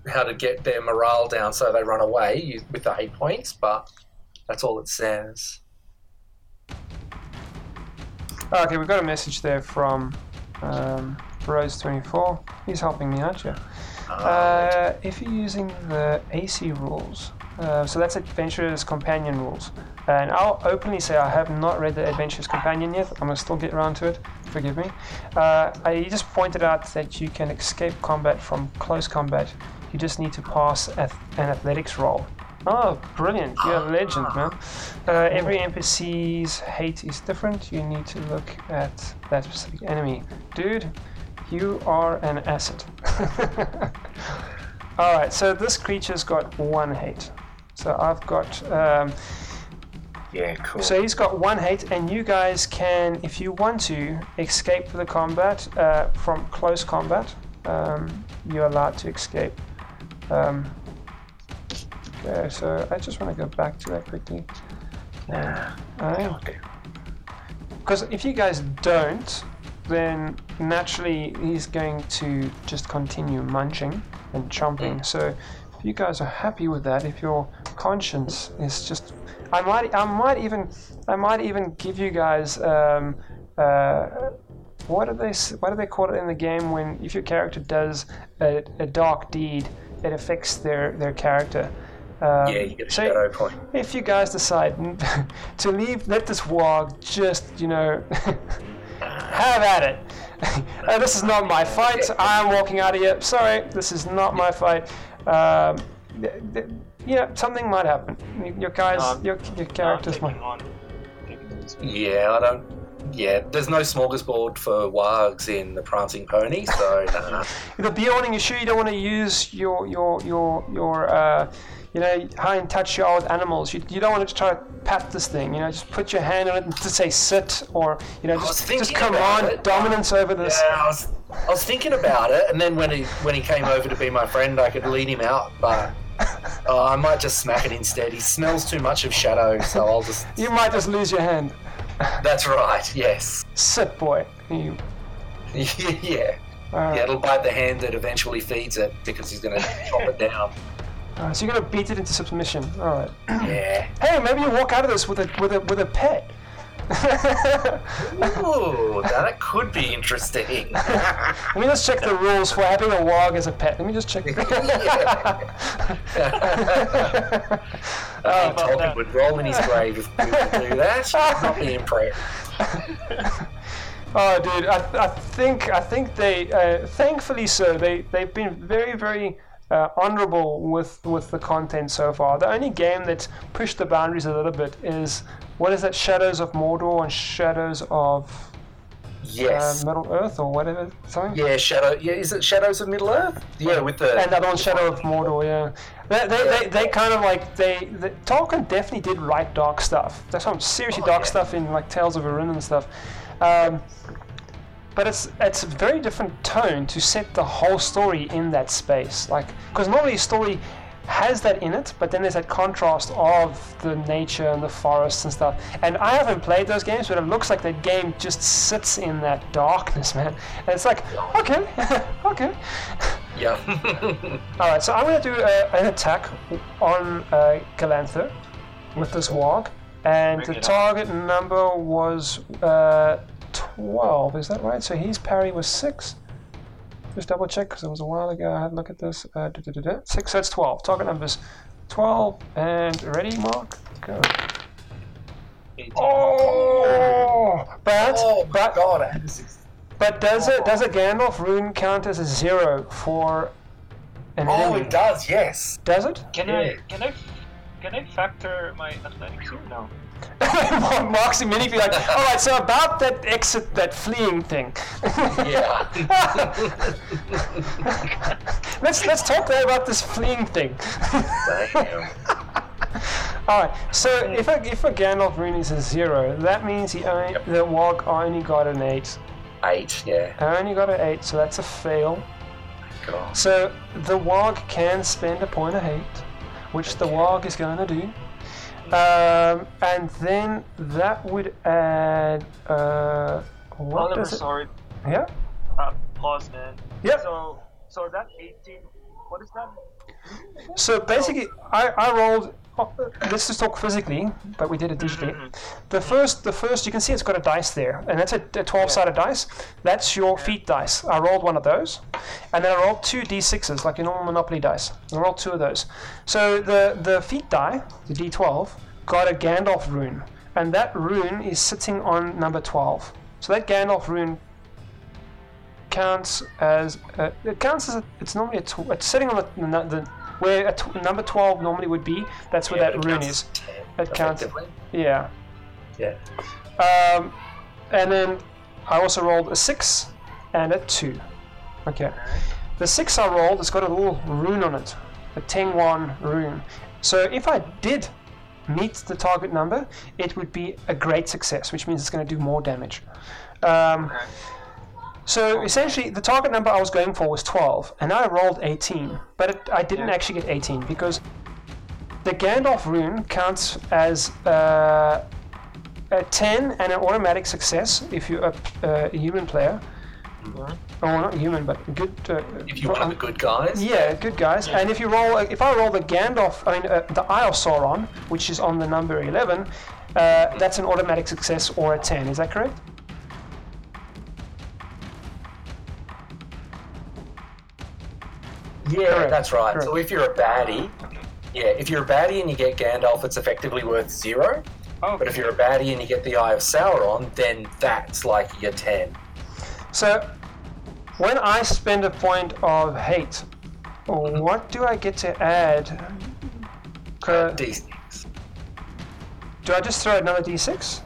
how to get their morale down so they run away with the eight points, but that's all it says. Okay, we've got a message there from um, Rose24. He's helping me out, yeah. Uh, if you're using the AC rules, uh, so that's Adventurer's Companion rules, and I'll openly say I have not read the Adventurer's Companion yet. I'm gonna still get around to it. Forgive me. Uh, I just pointed out that you can escape combat from close combat. You just need to pass ath- an athletics roll. Oh, brilliant! You're a legend, man. Uh, every NPC's hate is different. You need to look at that specific enemy, dude. You are an asset. Alright, so this creature's got one hate. So I've got. Um, Yeah, cool. so he's got one hate, and you guys can, if you want to, escape the combat uh, from close combat. Um, you're allowed to escape. Um, okay, so I just want to go back to that quickly. Nah. Because if you guys don't, then naturally he's going to just continue munching and chomping. So if you guys are happy with that, if your conscience is just, I might, I might even, I might even give you guys, um, uh, what do they, what do they call it in the game when if your character does a, a dark deed, it affects their their character. Um, Yeah, you get a so- shadow point. if you guys decide to leave, let this wog just, you know, have at it. Uh, this is not my fight. I'm walking out of here. Sorry, this is not my fight. Um, th- th- you know, something might happen. Your guys, Um, your, your characters taking might. on. Yeah, I don't. Yeah, there's no smorgasbord for wargs in the Prancing Pony, so nah. The Beorning, you sure you don't want to use your your your your uh, you know how in touch you are with animals. You, you don't want to try to pat this thing. You know, just put your hand on it and to say sit, or you know, just just command dominance over this. Yeah, I was, I was thinking about it, and then when he when he came over to be my friend, I could lead him out, but uh, I might just smack it instead. He smells too much of shadow, so I'll just. You might just lose your hand. That's right. Yes. Sit, boy. You. yeah. Uh, Yeah, it'll bite the hand that eventually feeds it because he's going to chop it down. Uh, so you're gonna beat it into submission. All right. Yeah. hey, maybe you walk out of this with a with a with a pet. Ooh, that could be interesting. Let me just check the rules for having a wog as a pet. Let me just check. oh, Uh, Tolkien would roll in his grave if we would do that. Not be impressed. Oh, dude, I, I think I think they, uh, thankfully sir, they they've been very very uh, honourable with with the content so far. The only game that's pushed the boundaries a little bit is what is that? Shadows of Mordor and Shadows of Yes. uh, Middle Earth or whatever something. yeah, Shadow. Yeah, is it Shadows of Middle Earth? Yeah, with the. And other one, Shadow of Mordor, yeah. They, they, they, they kind of like, they, the, Tolkien definitely did write dark stuff. There's some seriously Oh, dark yeah. stuff in like Tales of Arun and stuff. Um, but it's it's a very different tone to set the whole story in that space. Like, because normally a story has that in it, but then there's that contrast of the nature and the forests and stuff. And I haven't played those games, but it looks like that game just sits in that darkness, man. And it's like, okay, okay. yeah. All right, so I'm going to do a, an attack on uh, Galanther with this warg, and Bring the target number was uh, 12. Is that right? So his parry was six. Just double check because it was a while ago. I had a look at this. Uh, da, da, da, da. Six. that's 12. Target numbers 12 and ready, Mark. Go. 18. Oh, but oh my but god, I had but does it does a Gandalf rune count as a zero for an Oh, enemy? it does, yes. Does it? Can Yeah. I can I can I factor my athletics here? No. Mark's immediately like, all right, so about that exit, that fleeing thing. Yeah. let's let's talk there about this fleeing thing. All right, so if a if a Gandalf rune is a zero, that means he only, Yep. the Wog only got an eight. Eight, yeah. I only got an eight, so that's a fail. God. So the Wog can spend a point of hate, which the Wog is going to do. Um, and then that would add. Uh, what Oliver, does it? sorry. Yeah. Uh, pause, man. Yep. So so that 18. What is that? So basically, I, I rolled. oh, Let's just talk physically, but we did it digitally. Mm-hmm. The first, the first, you can see it's got a dice there, and that's a, a 12-sided dice. That's your feat dice. I rolled one of those, and then I rolled two d6s, like your normal Monopoly dice. I rolled two of those. So the the feat die, the d12, got a Gandalf rune, and that rune is sitting on number 12. So that Gandalf rune counts as uh, it counts as a, it's normally a tw- it's sitting on the, the, the where number 12 normally would be that's where Yeah, that rune is. It counts- yeah. Yeah. um, and then I also rolled a 6 and a 2 okay. The 6 I rolled it's got a little rune on it a Tengwar rune. So if I did meet the target number it would be a great success which means it's going to do more damage um, Okay. So essentially, the target number I was going for was 12, and I rolled 18, but it, I didn't Yeah. actually get 18 because the Gandalf rune counts as uh, a 10 and an automatic success if you're a, uh, a human player. Mhm. Oh, not human, but good. Uh, If one of the good guys. yeah, good guys. And if you roll, if I roll the Gandalf, I mean uh, the Eye of Sauron, which is on the number 11, uh, that's an automatic success or a 10. Is that correct? Yeah, Correct, that's right. correct. So if you're a baddie, yeah, if you're a baddie and you get Gandalf, it's effectively worth zero. Oh, But if you're a baddie and you get the Eye of Sauron, then that's like your 10. So, when I spend a point of hate, what do I get to add? Uh, D6. do I just throw another d6?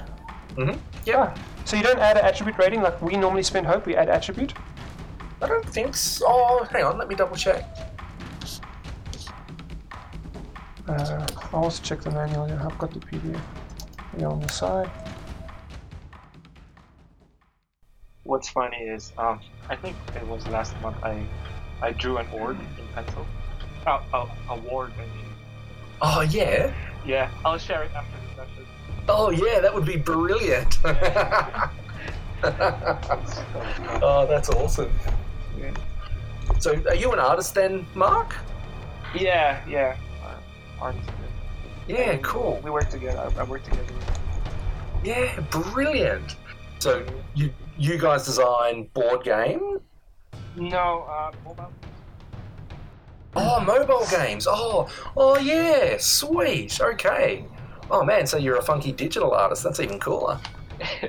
hmm Yeah. So you don't add an attribute rating like we normally spend hope. We add attribute. I don't think so. Oh, hang on, let me double check. Uh, I'll also check the manual. here. I've got the PDF here on the side. What's funny is, um, I think it was last month I, I drew an orc in pencil. Oh, oh, a ward, I mean. Oh, yeah. Yeah, I'll share it after the session. Oh, yeah, that would be brilliant. oh, that's awesome. Yeah. So, are you an artist then, Mark? Yeah, yeah. Uh, artist. Yeah, And cool. We work together. I, I work together. Yeah, brilliant. So, you you guys design board game? No, uh, mobile. Oh, mobile games. Oh, oh yeah, sweet. Okay. Oh man, so you're a funky digital artist. That's even cooler.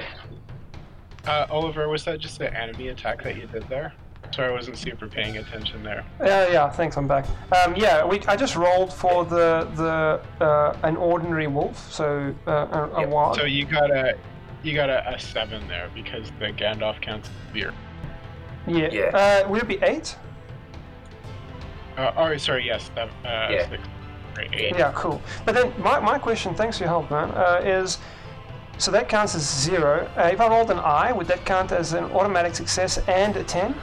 Uh, Oliver, was that just an enemy attack that you did there? Sorry, I wasn't super paying attention there. Yeah, yeah. Thanks. I'm back. Um, yeah, we. I just rolled for the the uh, an ordinary wolf, so uh, a, a Yep. wild. So you got a you got a, a seven there because the Gandalf counts as beer. Yeah. Yeah. Uh, would it be eight? Uh, oh, sorry, yes, seven, uh, Yeah. six, eight. Yeah, cool. But then my, my question, thanks for your help, man, uh, is so that counts as zero. Uh, if I rolled an I, would that count as an automatic success and a 10?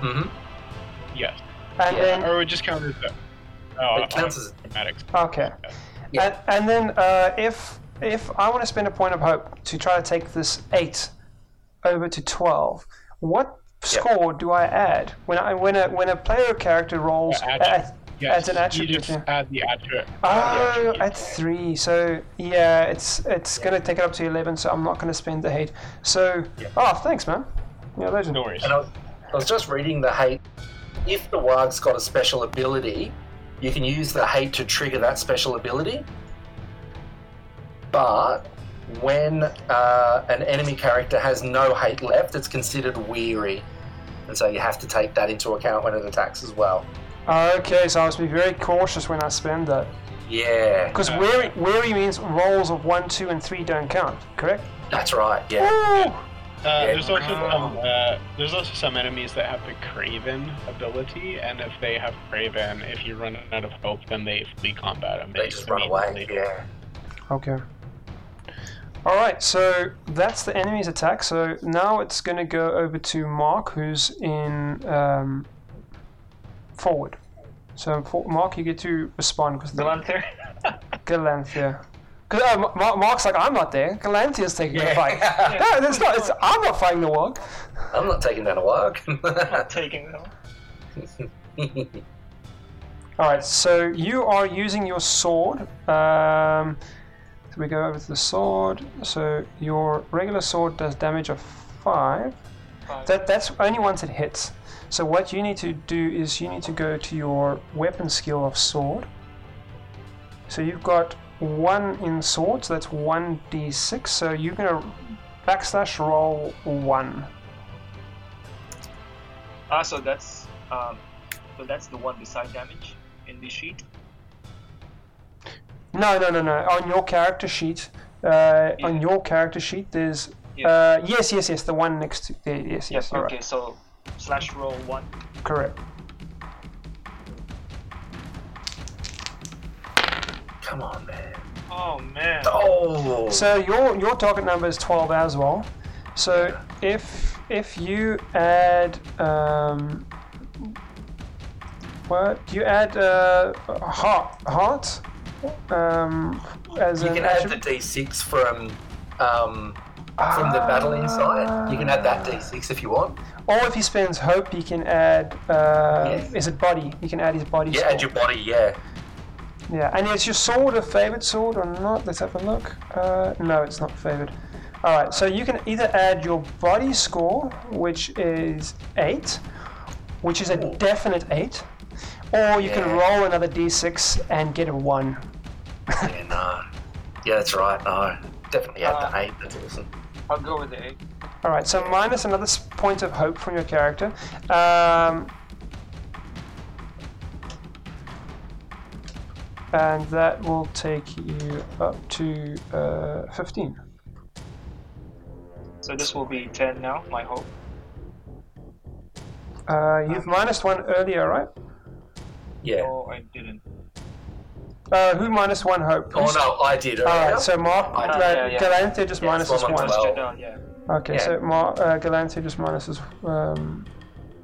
Mm-hmm. Yes. And Yeah. then, Or it would just count as a. Oh, It counts as- automatic. okay. Yeah. And, and then uh, if if I want to spend a point of hope to try to take this 8 over to 12, what score do I add when I when a when a player character rolls at. Yes, as an attribute? You just add the attribute. Oh, at three. So yeah, it's it's gonna take it up to eleven. So I'm not gonna spend the hate. So Yeah. oh, thanks, man. Yeah, legend. No worries. And I was, I was just reading the hate. If the warg's got a special ability, you can use the hate to trigger that special ability. But when uh, an enemy character has no hate left, it's considered weary. And so you have to take that into account when it attacks as well. Okay, so I must be very cautious when I spend that Yeah, because Uh, weary weary means rolls of one, two, and three don't count. Correct? that's right. Yeah. Ooh. Uh, there's also some, uh, there's also some enemies that have the Craven ability, and if they have Craven, if you run out of hope, then they flee combat. And They just run away. Yeah. Okay. All right, so that's the enemy's attack. So now it's going to go over to Mark, who's in um, forward. So for, Mark, you get to respond because Galanthir? Galanthia. Because uh, Ma- Ma- Mark's like, I'm not there. Galanthia's taking the fight. Yeah. No, that's not. It's, I'm not fighting the war. I'm not taking down a warg. Not taking them. All right, so you are using your sword. Um, so we go over to the sword. So your regular sword does damage of five. Five. That that's only once it hits. So what you need to do is you need to go to your weapon skill of sword. So you've got one in sword, so that's one d6. So you're gonna backslash roll one. Ah, so that's um, so that's the one beside damage in the sheet. No, no, no, no. On your character sheet, uh, on your character sheet, there's Yeah. uh, yes, yes, yes, the one next to there. Yes, yes, Yes. you're Okay. So slash roll one. Correct. Come on, man. Oh man. Oh. So your your target number is twelve as well. So if if you add um, what do you add uh, heart heart um, as You an can add the d6 from um, from the battle inside. You can add that d6 if you want. Or if he spends hope, he can add. Uh, Yes. Is it body? He can add his body. Yeah, score. add your body. Yeah. Yeah, and is your sword a favorite sword or not? Let's have a look. Uh, no, it's not favored. All right, so you can either add your body score, which is eight, which is a definite eight, or you can roll another d6 and get a one. Yeah, no. Yeah, that's right. No, definitely add Uh, the eight. That's awesome. I'll go with the eight. All right, so minus another point of hope from your character. Um, and that will take you up to uh, 15. So this will be ten now. My hope. Uh, you've minus one earlier, right? Yeah. No, I didn't. Uh, who minus one hope? Oh no, I did. Alright, so Mark, uh, did, yeah, yeah. Galante just Yeah, minus one one. Down. Yeah. Okay, so Mark, uh, Galante just minuses. Um,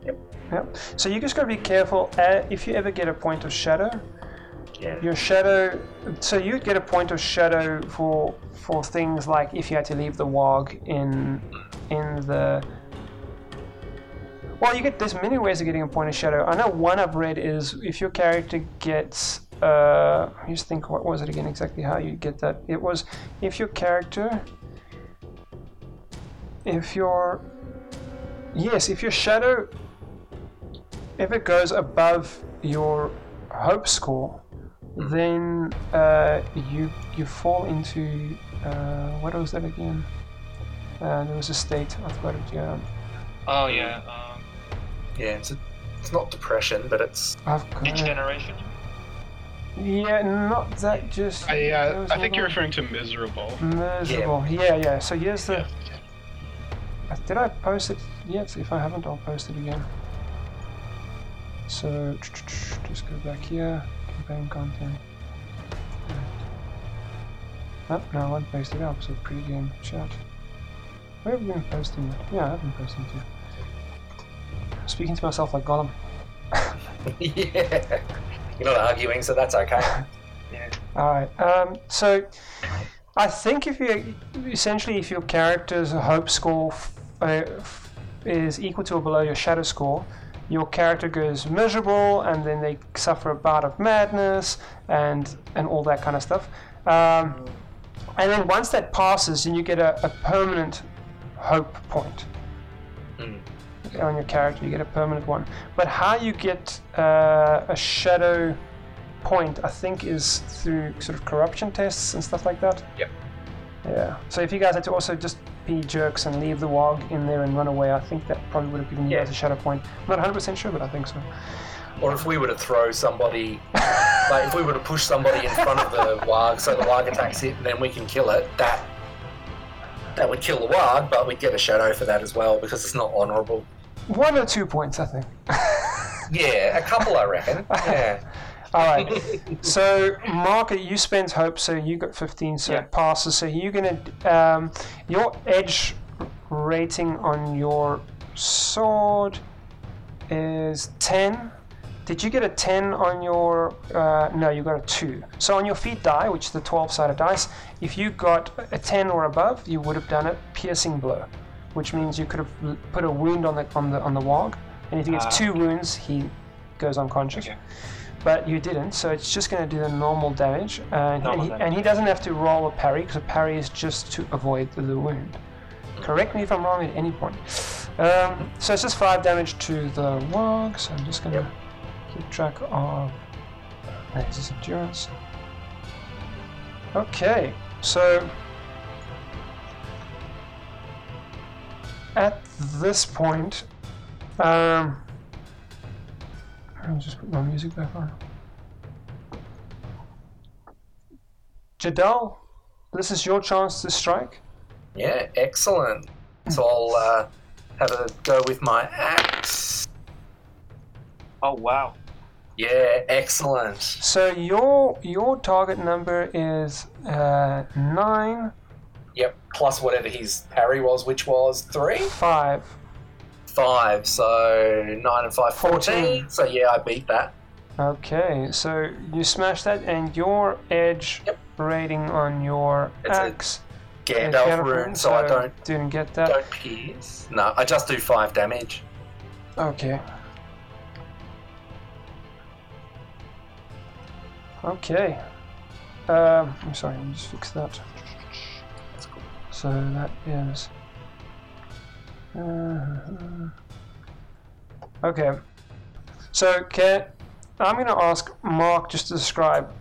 Yep. Yep. So you just gotta be careful. Uh, if you ever get a point of shadow, Yeah. your shadow. So you'd get a point of shadow for for things like if you had to leave the wog in in the. Well, you get there's many ways of getting a point of shadow. I know one I've read is if your character gets. Uh, I just think what was it again exactly how you get that? It was if your character. If your yes, if your shadow if it goes above your hope score, then uh, you you fall into uh, what was that again? Uh, there was a state I forgot it. Yeah, Oh yeah. Um, Yeah. It's, a, it's not depression, but it's I've got it. degeneration. Yeah, not that just. I, uh, those I think you're referring to miserable. Miserable. Yeah, yeah. So here's the. Yes, yes. Did I post it yet? If I haven't, I'll post it again. So just go back here. Campaign content. Oh, no, I haven't post it up. So pre-game chat. Where have we been posting it? Yeah, I have been posting it. Speaking to myself like Gollum. yeah. You're not arguing, so that's okay. yeah. All right. Um, so, I think if you essentially if your character's hope score f- uh, f- is equal to or below your shadow score, your character goes miserable, and then they suffer a bout of madness and and all that kind of stuff. Um, and then once that passes, then you get a, a permanent hope point. On your character. You get a permanent one. But how you get uh, a shadow point, I think, is through sort of corruption tests and stuff like that. Yep. Yeah. So if you guys had to also just be jerks and leave the warg in there and run away, I think that probably would have given you Yeah. guys a shadow point. I'm not 100% sure, but I think so. Or if we were to throw somebody, like if we were to push somebody in front of the Warg so the Warg attacks it and then we can kill it, that that would kill the Warg, but we'd get a shadow for that as well because it's not honourable. One or two points, I think. Yeah, a couple I reckon. Yeah. All right. so, Mark, you spent hope, so you got 15, so Yeah. it passes. So you're gonna um, your edge rating on your sword is 10. Did you get a 10 on your? Uh, no, you got a 2. So on your feat die, which is the 12-sided dice, if you got a 10 or above, you would have done a piercing blow, which means you could have put a wound on the on the on the warg, and if he gets Ah, two wounds, he goes unconscious Okay. but you didn't, so it's just going to do the normal damage. Uh, and, he, damage. and he doesn't have to roll a parry, because a parry is just to avoid the, wound. Correct me if I'm wrong at any point. Um, so it's just 5 damage to the warg, so I'm just going to keep track of his endurance. Okay, so at this point, um, let me just put my music back on. Jadal, this is your chance to strike. Yeah, excellent. So I'll uh, have a go with my axe. Oh wow. Yeah, excellent. So your your target number is uh, nine Yep, plus whatever his parry was, which was three? five. Five, so nine and five, 14. Fourteen. So yeah, I beat that. Okay, so you smash that, and your edge Yep. rating on your It's axe. Gandalf rune, so I don't didn't get that. don't pierce. No, I just do five damage. Okay. Okay. Um, I'm sorry, let me just fix that. So that is. Uh, okay. So can I'm going to ask Mark just to describe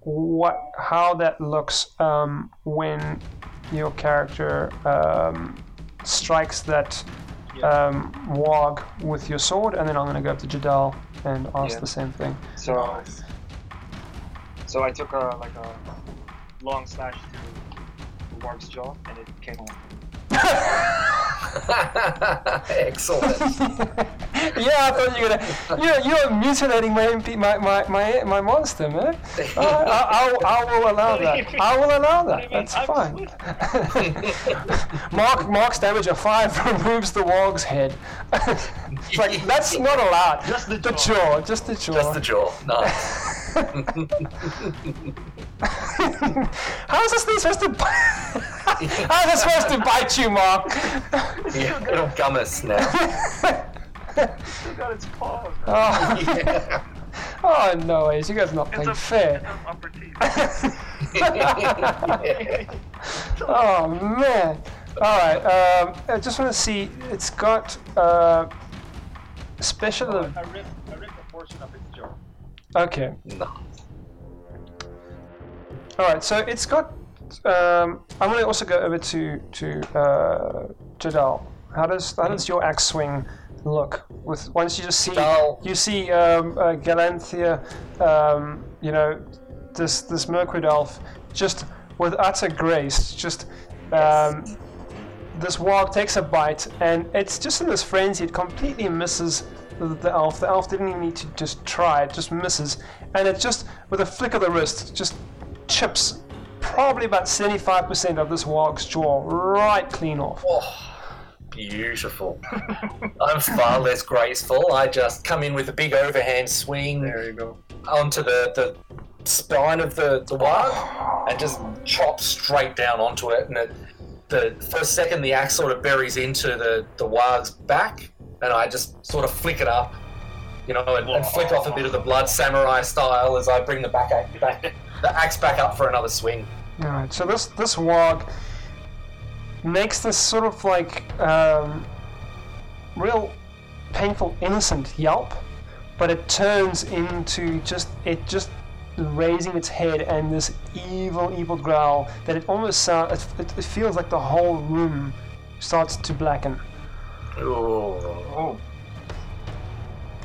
what how that looks um, when your character um, strikes that um, warg with your sword, and then I'm going to go up to Jadal and ask Yeah. the same thing. So so I took a like a long slash to warg's jaw and it came off. Excellent. yeah, I thought you were gonna. You're, you're mutilating my, MP, my, my, my, my monster, man. I, I, I, I will allow that. I will allow that. That's fine. Mark Mark's damage of five removes the warg's head. it's like that's not allowed. Just the The jaw. jaw, just the jaw. Just the jaw. Nice. How is this thing supposed to? How is it supposed to bite you, Mark? Yeah, it'll gum us now. Still got its paws. oh, Yeah. oh no ways! You guys are not It's playing a fair. It's an upper teeth. Yeah. Oh man! All right. Um, I just want to see. It's got uh, special. I ripped, I ripped a portion of its jaw. Okay. No. All right. So it's got. Um, I'm going to also go over to to uh, Jadal. How does how does your axe swing look. With once you just see Dull. you see um, uh, Galanthia, um, you know, this this Mirkwood elf, just with utter grace, just um, this warg takes a bite, and it's just in this frenzy, it completely misses the, the elf. The elf didn't even need to just try; it just misses, and it just with a flick of the wrist, just chips probably about seventy-five percent of this warg's jaw right clean off. Oh, beautiful. I'm far less graceful. I just come in with a big overhand swing There you go. onto the, the spine of the, the warg and just chop straight down onto it. And it, the first second the axe sort of buries into the, the warg's back, and I just sort of flick it up, you know, and, and flick off a bit of the blood samurai style as I bring the back, back the axe back up for another swing. Alright, so this this warg makes this sort of like um, real painful innocent yelp, but it turns into just it just raising its head and this evil evil growl that it almost sounds it, it feels like the whole room starts to blacken. Oh,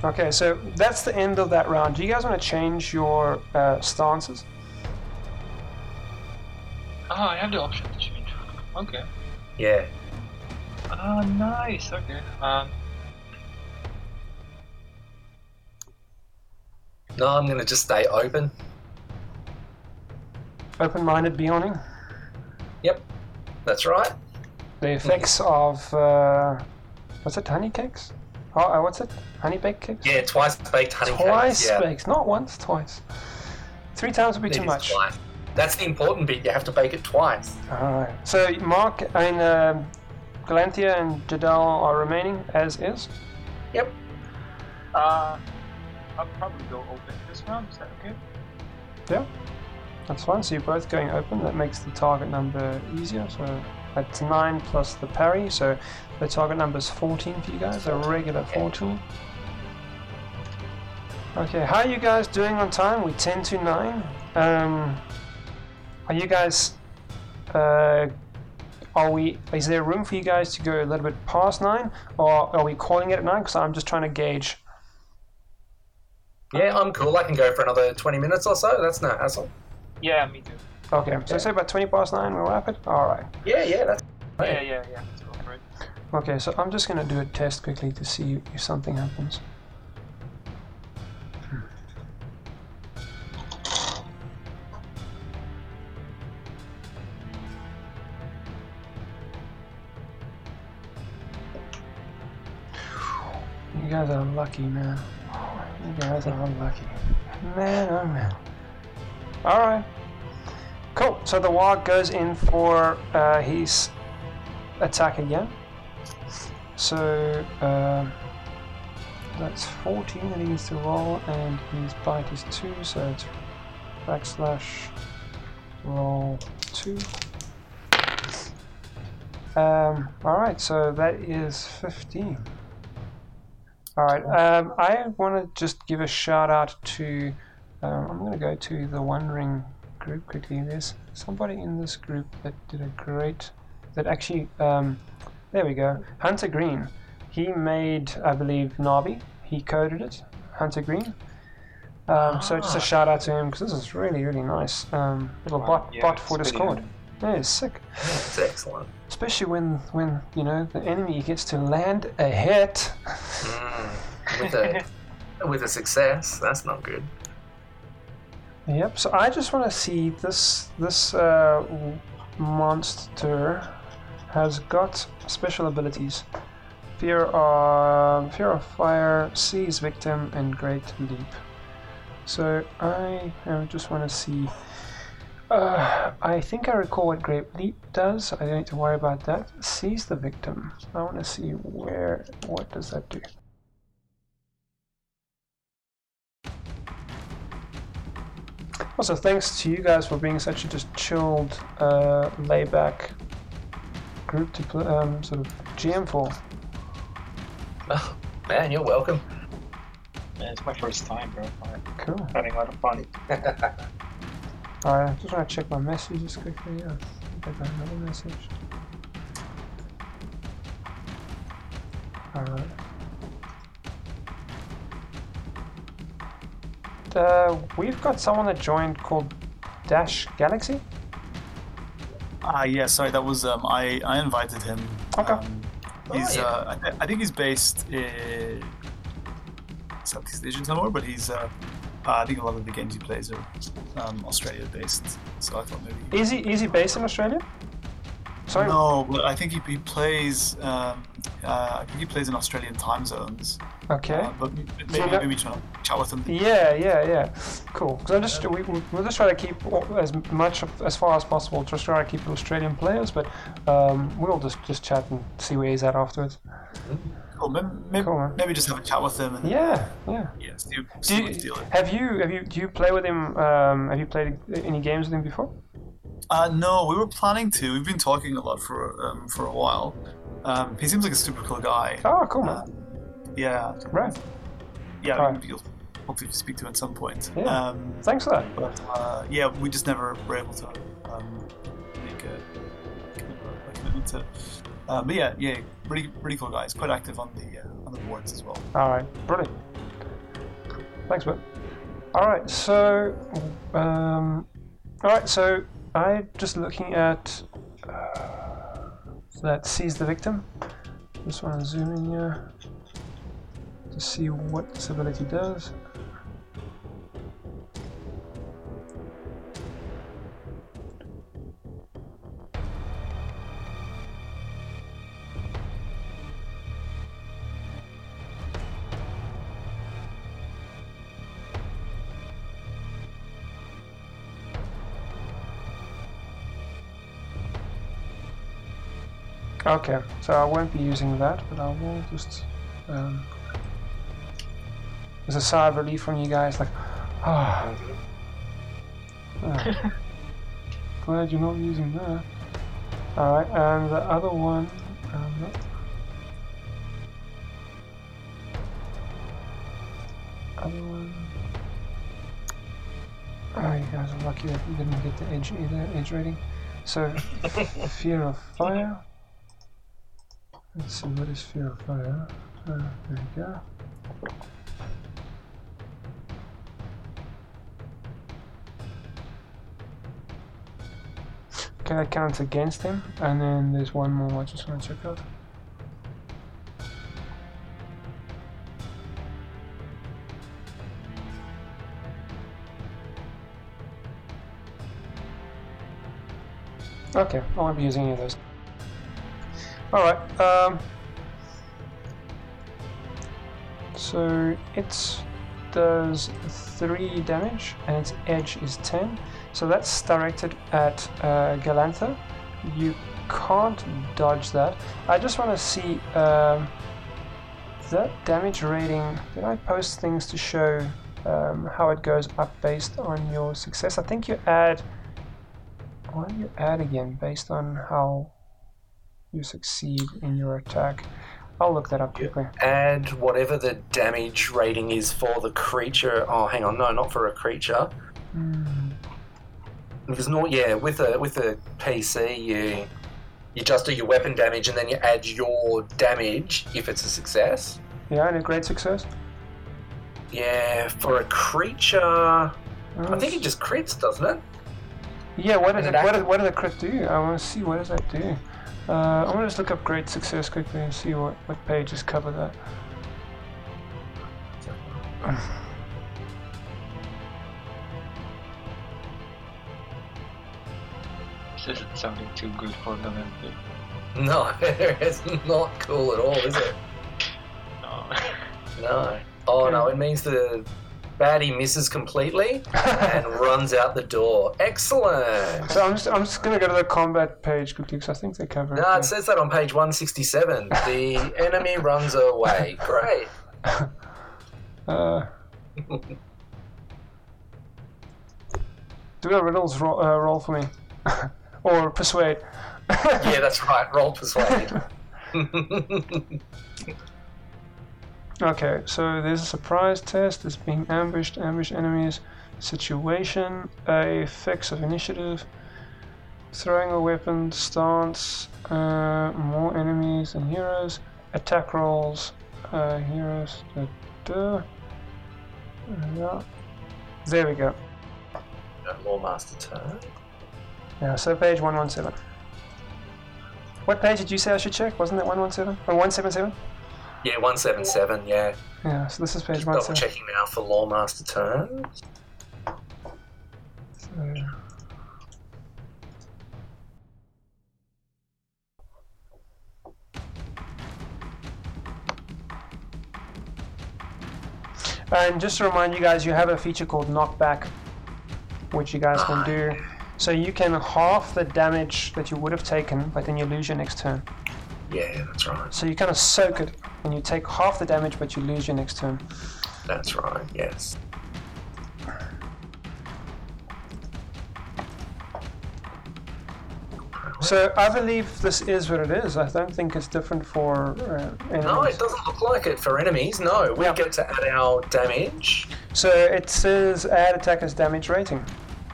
Okay, so that's the end of that round. Do you guys want to change your uh, stances? ah, I have the option to change. Okay. Yeah. Ah, nice. Okay. Um, No, I'm going to just stay open. Open-minded beyonding. Yep. That's right. The effects of uh, what's it? Honey cakes? Oh, uh, what's it? Honey baked cakes? Yeah, twice baked honey Twice cakes. Yeah. baked, not once, twice. Three times would be It too is much. twice. That's the important bit. You have to bake it twice. Alright. So Mark and um Galanthia and Jadal are remaining as is. Yep. uh, I'll probably go open this round. Is that okay? Yeah. That's fine. So you're both going open. That makes the target number easier. So that's nine plus the parry. So the target number is 14 for you guys. A regular 14. Okay. How are you guys doing on time? We're 10 to 9. Um, are you guys? Uh, are we? Is there room for you guys to go a little bit past nine, or are we calling it at nine? Because I'm just trying to gauge. Yeah, I'm cool. I can go for another 20 minutes or so. That's no hassle. Yeah, me too. Okay. So say about 20 past nine. We'll wrap it. All right. Yeah, yeah, that's. Yeah, yeah, yeah. Let's go for it. Okay, so I'm just gonna do a test quickly to see if something happens. You guys are lucky, man. You guys are lucky. Man, oh man. Alright. Cool. So the warg goes in for uh, his attack again. So um, that's 14 that he needs to roll, and his bite is 2, so it's backslash roll 2. Um, Alright, so that is 15. Alright, um, I want to just give a shout out to. Um, I'm going to go to the Wondering Ring group quickly. There's somebody in this group that did a great. that actually. Um, there we go. Hunter Green. He made, I believe, Navi. He coded it. Hunter Green. Um, So just a Ah. shout out to him because this is really, really nice. Um, little bot, Yeah, bot for Discord. Yeah, it's sick. That's excellent. Especially when, when you know the enemy gets to land a hit. Mm, with a with a success, that's not good. Yep. So I just want to see this this uh, monster has got special abilities. Fear of fear of fire, seize victim, and great leap. So I uh, just want to see. Uh, I think I recall what Great Leap does. I don't need to worry about that. Seize the victim. I want to see where. What does that do? Also, thanks to you guys for being such a just chilled, uh, layback group to pl- um, sort of GM for. Oh, man, you're welcome. Man, it's my first time, bro. I'm Cool. having a lot of fun. Alright, I just want to check my messages quickly. I think I got another message. Alright. Uh, we've got someone that joined called Dash Galaxy. Ah, uh, yeah, sorry, that was, um, I, I invited him. Okay. Um, he's, oh, yeah. uh, I, th I, think he's based in Southeast Asia somewhere, but he's, uh, uh, I think a lot of the games he plays are um, Australia based, so I thought maybe. Is he is he based in Australia? Sorry. No, but I think he, he plays. Um, uh, I think he plays in Australian time zones. Okay. Uh, but m- maybe that- maybe trying to chat with him. Yeah, yeah, yeah. Cool. Because I'm just we we- we'll just try to keep as much of, as far as possible. Just try to keep it Australian players, but um, we'll just just chat and see where he's at afterwards. Cool. Maybe, maybe, Cool, man. maybe just have a chat with him and Yeah, yeah. yeah, see, Do see you, have you have you do you play with him? Um, have you played any games with him before? Uh, no, we were planning to. We've been talking a lot for um, for a while. Um, he seems like a super cool guy. Oh, cool, man. Um, yeah, Right. yeah. Alright. You'll hopefully speak to him at some point. Yeah. Um, Thanks for that. but uh, yeah, we just never were able to um, make a, a commitment to. Uh, but yeah, yeah, really, really cool guy. He's quite active on the uh, on the boards as well. All right, brilliant. Thanks, bud. All right, so um, all right, so I just looking at uh, that seize the victim. Just want to zoom in here to see what this ability does. Okay, so I won't be using that, but I will just. Um, there's a sigh of relief from you guys, like, ah. ah. Glad you're not using that. Alright, and the other one. Um. Other one. Oh, you guys are lucky that you didn't get the edge either, edge rating. So, fear of fire. Let's see, what is fear of fire? Uh, there we go. Okay, that counts against him, and then there's one more I just want to check out. Okay, I won't be using any of those. Alright, um. So it does 3 damage and its edge is 10. So that's directed at uh, Galantha. You can't dodge that. I just want to see um, that damage rating. Did I post things to show um, how it goes up based on your success? I think you add. What do you add again based on how you succeed in your attack? I'll look that up quickly. Add whatever the damage rating is for the creature. Oh, hang on, no, not for a creature. Hmm. Because not yeah, with a with a PC you you just do your weapon damage and then you add your damage if it's a success. Yeah, and a great success. Yeah, for a creature, I think it just crits, doesn't it? Yeah, what does it, what, what does the crit do? I want to see what does that do. Uh, I'm gonna just look up great success quickly and see what, what pages cover that. This isn't sounding too good for the mental. No, it's not cool at all, is it? No. No. Oh no, it means the baddie misses completely and runs out the door. Excellent. So I'm just I'm just gonna go to the combat page quickly because I think they cover it. No, there. it says that on page 167. The enemy runs away. Great. Uh, do a riddles roll, uh, roll for me, or persuade. Yeah, that's right. Roll persuade. Okay, so there's a surprise test. it's being ambushed, ambush enemies, situation, a fix of initiative, throwing a weapon, stance, uh, more enemies and heroes, attack rolls, uh, heroes, da, da. Yeah. There we go. Loremaster turn. Yeah, so page 117. What page did you say I should check? Wasn't that 117? Or 177? Yeah, 177, yeah. Yeah, so this is page Just double 177. checking now for Loremaster turn. So- And just to remind you guys, you have a feature called knockback, which you guys can ah, do. So you can half the damage that you would have taken, but then you lose your next turn. Yeah, that's right. So you kind of soak it, and you take half the damage, but you lose your next turn. That's right, yes. So I believe this is what it is. I don't think it's different for uh, enemies. No, it doesn't look like it for enemies. No, we Yeah. get to add our damage. So it says add attacker's damage rating.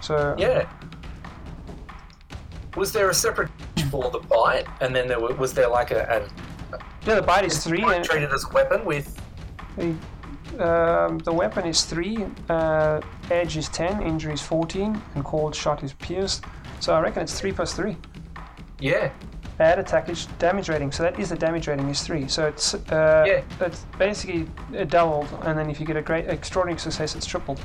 So Yeah. Was there a separate for the bite, and then there wa- was there like a, yeah, the bite is three, and treated as a weapon with? um, the weapon is three, uh, edge is ten, injury is fourteen, and called shot is pierced. So I reckon it's three plus three. Yeah, Add attacker's damage rating. So that is the damage rating is three. So it's uh, Yeah. it's basically uh, doubled, and then if you get a great extraordinary success, it's tripled.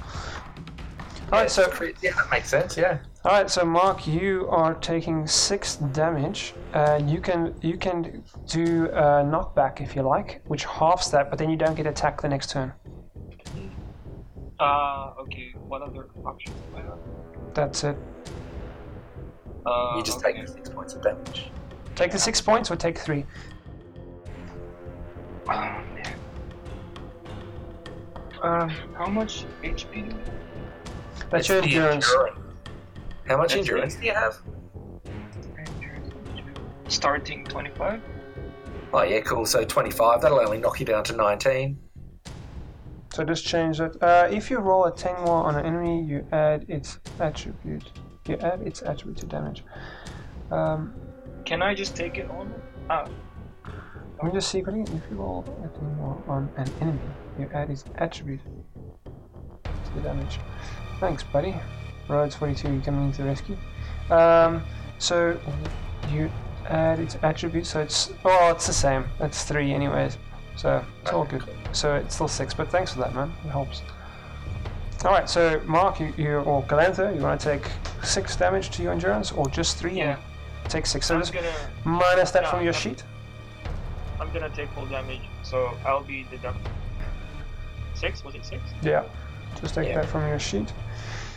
All right, so yeah, that makes sense. Yeah. All right, so Mark, you are taking six damage, and you can you can do a knockback if you like, which halves that, but then you don't get attacked the next turn. Uh, okay. What other options do I have? That's it. Uh, You just okay. take six points of damage. Take the six points or take three. Oh, man. Uh, how much HP do I have? That's It's your endurance. endurance. How much That's endurance do you have? Starting 25? Oh yeah, cool. So twenty-five. That'll only knock you down to nineteen. So just change that. Uh, if you roll a ten more on an enemy, you add its attribute. You add its attribute to damage. Um, Can I just take it on? Ah, let me just see. If you roll a ten more on an enemy, you add its attribute to the damage. Thanks, buddy. Rhodes 42, coming to the rescue. Um, so you add its attribute, so it's oh, it's the same. It's three, anyways. So it's all good. So it's still six, but thanks for that, man. It helps. All right, so Mark, you, you or Galantha, you want to take six damage to your endurance, or just three? yeah. Take six. So I'm just gonna, minus that no, from your I'm- sheet. I'm gonna take full damage, so I'll be deducted. Six? Was it six? Yeah, just take Yeah. that from your sheet.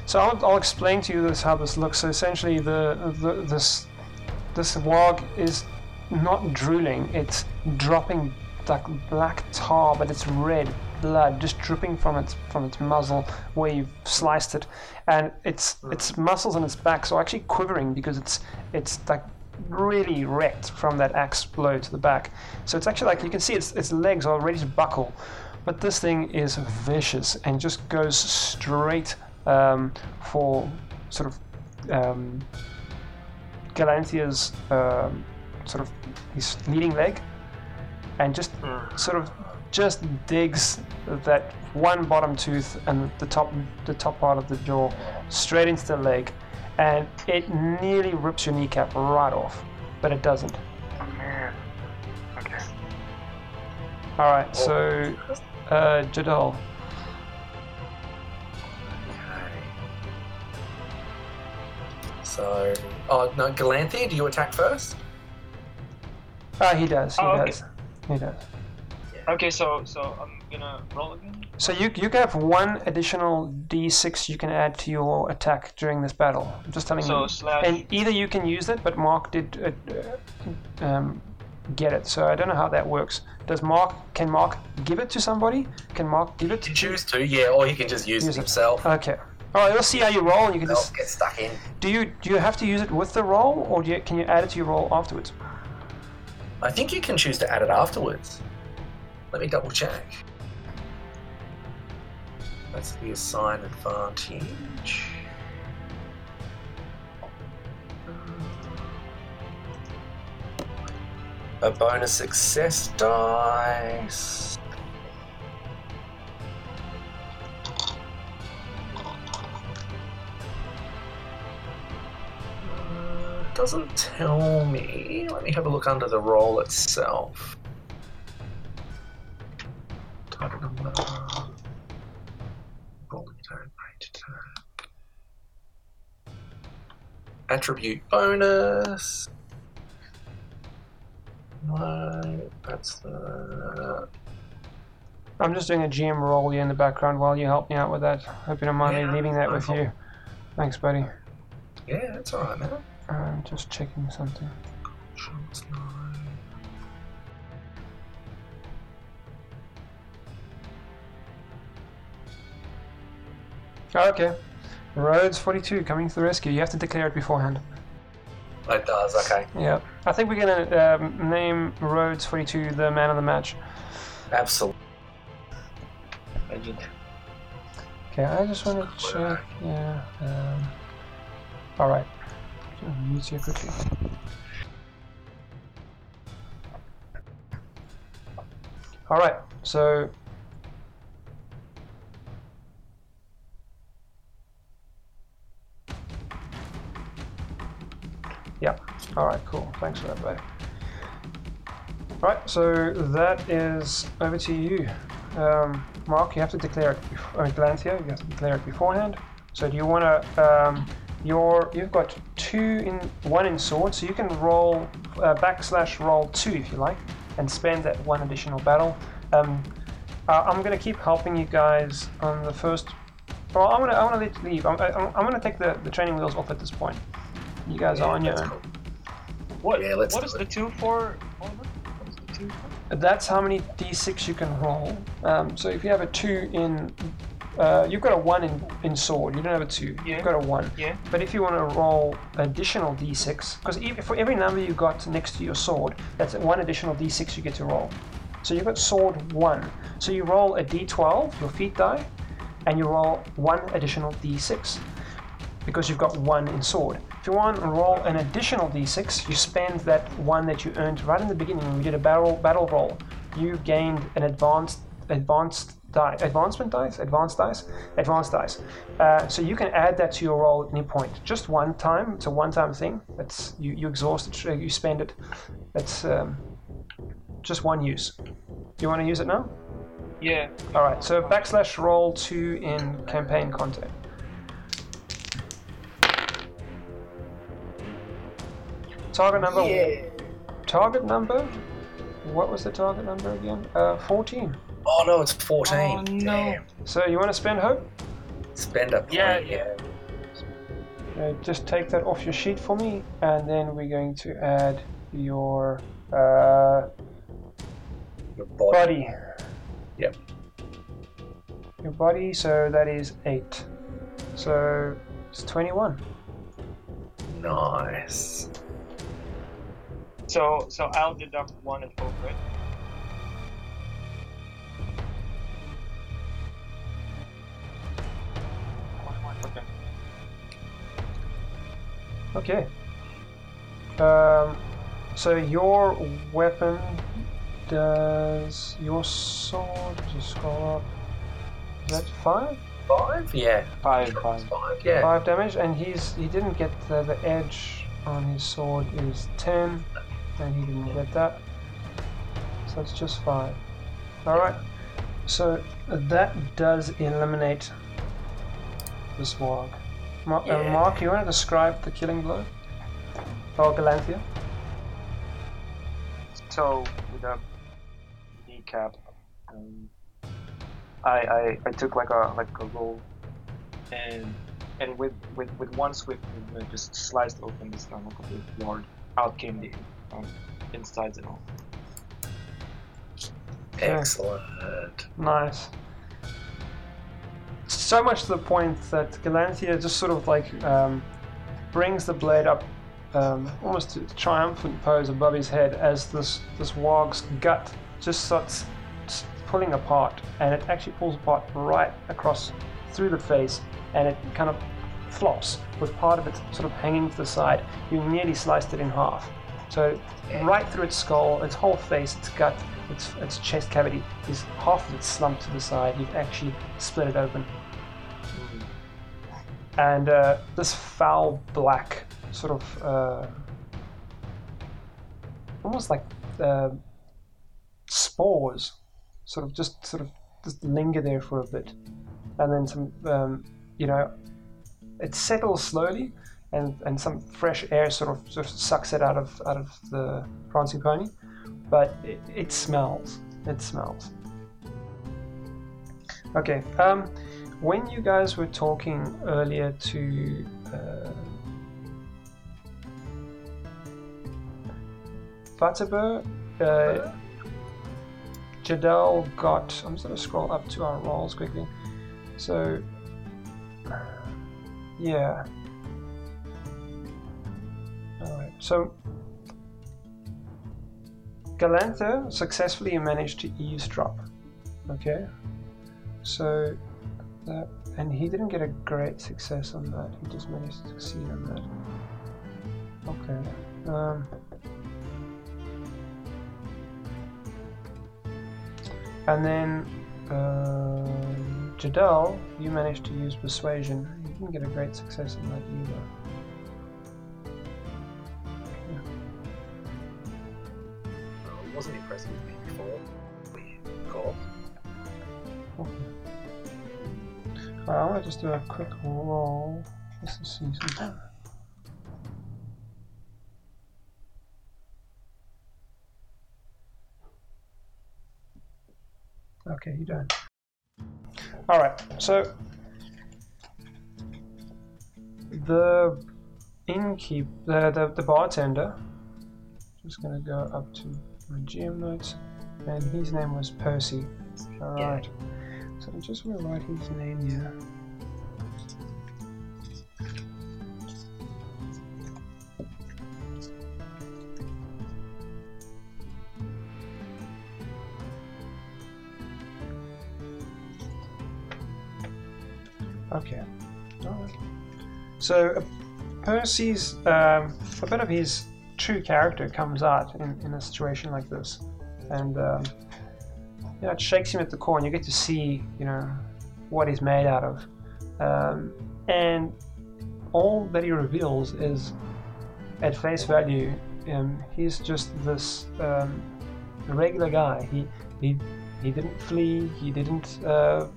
So I'll, I'll explain to you this how this looks. So essentially, the, the this this warg is not drooling; it's dropping like black tar, but it's red blood just dripping from its from its muzzle where you've sliced it, and its hmm. its muscles on its back are actually quivering because it's it's like really wrecked from that axe blow to the back. So it's actually like you can see its its legs are ready to buckle. But this thing is vicious and just goes straight um, for sort of um, Galanthia's um, sort of his leading leg, and just sort of just digs that one bottom tooth and the top the top part of the jaw straight into the leg, and it nearly rips your kneecap right off, but it doesn't. Oh man. Okay. All right, so uh, Jadal. So, oh no, Galanthia, do you attack first? Ah, he does. He Oh, okay. does. He does. Okay, so so I'm gonna roll again. So you you can have one additional d6 you can add to your attack during this battle. I'm just telling So you. slash. And either you can use it, but Mark did uh, uh, um, get it. So I don't know how that works. Does Mark can Mark give it to somebody? Can Mark give it to? choose to, yeah, or he can just use, Use it it. himself. Okay. All right. Let's see how you roll, and you can just. get stuck in. Do you do you have to use it with the roll, or do you, can you add it to your roll afterwards? I think you can choose to add it afterwards. Let me double check. That's the assign advantage. A bonus success dice. Doesn't tell me. Let me have a look under the roll itself. Number. Rolling attack, range attack. Attribute bonus. No, that's the. I'm just doing a GM roll here in the background while you help me out with that. Hope you don't mind Yeah, me leaving that no with you. Thanks, buddy. Yeah, that's alright, man. I'm just checking something. Shots. Oh, okay. Rhodes 42 coming to the rescue. You have to declare it beforehand. It does, okay. Yeah. I think we're going to um, name Rhodes 42 the man of the match. Absolutely. Okay, I just want to check. Yeah. Um, Quickly. Alright, so. Yeah, alright, cool. Thanks for that, buddy. All right, so that is over to you. Um, Mark, you have to declare it. I mean, Glanthia, you have to declare it beforehand. So do you want to? Um, your you've got two in one in sword, so you can roll uh, backslash roll two if you like, and spend that one additional battle. Um, uh, I'm gonna keep helping you guys on the first. Well, I'm gonna I'm gonna let you leave. I'm, I'm, I'm gonna take the, the training wheels off at this point. You guys are on your own. cool. What? Yeah, let's what it. the two for? What is the two for? That's how many d6 you can roll. Um, so if you have a two in, uh, you've got a one in, in sword. You don't have a two. Yeah. You've got a one. Yeah. But if you want to roll additional d6, because for every number you got next to your sword, that's one additional d6 you get to roll. So you've got sword one. So you roll a d12, your feat die, and you roll one additional d6 because you've got one in sword. If you want to roll an additional d6, you spend that one that you earned right in the beginning when we did a battle battle roll. You gained an advanced advanced die, advancement dice, advanced dice, advanced dice. Uh, so you can add that to your roll at any point, just one time. It's a one-time thing. That's you you exhaust it, uh, you spend it. That's um, just one use. You want to use it now? Yeah. All right. So backslash roll two in campaign content. Target number. One target number. What was the target number again? Uh, 14. Oh no, it's 14. Oh, no. Damn. So you want to spend hope? Spend up. point. Yeah, yeah. Uh, just take that off your sheet for me, and then we're going to add your uh, Your body. body. Yep. Your body. So that is eight. So it's 21. Nice. So so I'll deduct one at hope, right? Okay. Um, so your weapon does your sword? Just scroll up. Is that five? Five? Yeah. Five, Five, five. yeah. Five damage, and he's he didn't get the, the edge on his sword is ten, and he didn't get that. So it's just five. All right. So that does eliminate the swag. Mar- uh, Mark, you want to describe the killing blow? Or Galanthia? So with a kneecap, um, I, I I took like a like a roll, and and with with, with one swift movement, just sliced open the stomach of the lord. Out came the um, insides and all. Excellent. Nice. So much to the point that Galanthia just sort of like um, brings the blade up um, almost to triumphant pose above his head as this this warg's gut just starts pulling apart, and it actually pulls apart right across through the face, and it kind of flops with part of it sort of hanging to the side. You nearly sliced it in half. So right through its skull, its whole face, its gut, its its chest cavity is half of it slumped to the side. You've actually split it open, and uh, this foul black sort of uh, almost like uh, spores, sort of just sort of just linger there for a bit, and then some, um, you know, it settles slowly, and, and some fresh air sort of sort of sucks it out of out of the prancing pony, but it, it smells. It smells. Okay. Um, when you guys were talking earlier to. Uh, Fataba, uh, Jadal got. I'm just going to scroll up to our rolls quickly. So, yeah. Alright, so Galantha successfully managed to eavesdrop. Okay, so that, and he didn't get a great success on that. He just managed to succeed on that. Okay. Um, and then uh, Jadal, you managed to use persuasion. You didn't get a great success on that either. Alright, I want to just do a quick roll just to see something. Okay, you don't. Alright, so the innkeep, the, the, the bartender, just gonna go up to my GM notes, and his name was Percy. Alright. So I'm just write his name here. Okay. Alright. So uh, Percy's um, a bit of his true character comes out in, in a situation like this, and um, you know, it shakes him at the core, and you get to see, you know, what he's made out of. Um, and all that he reveals is, at face value, um, he's just this um, regular guy. He he he didn't flee. He didn't uh,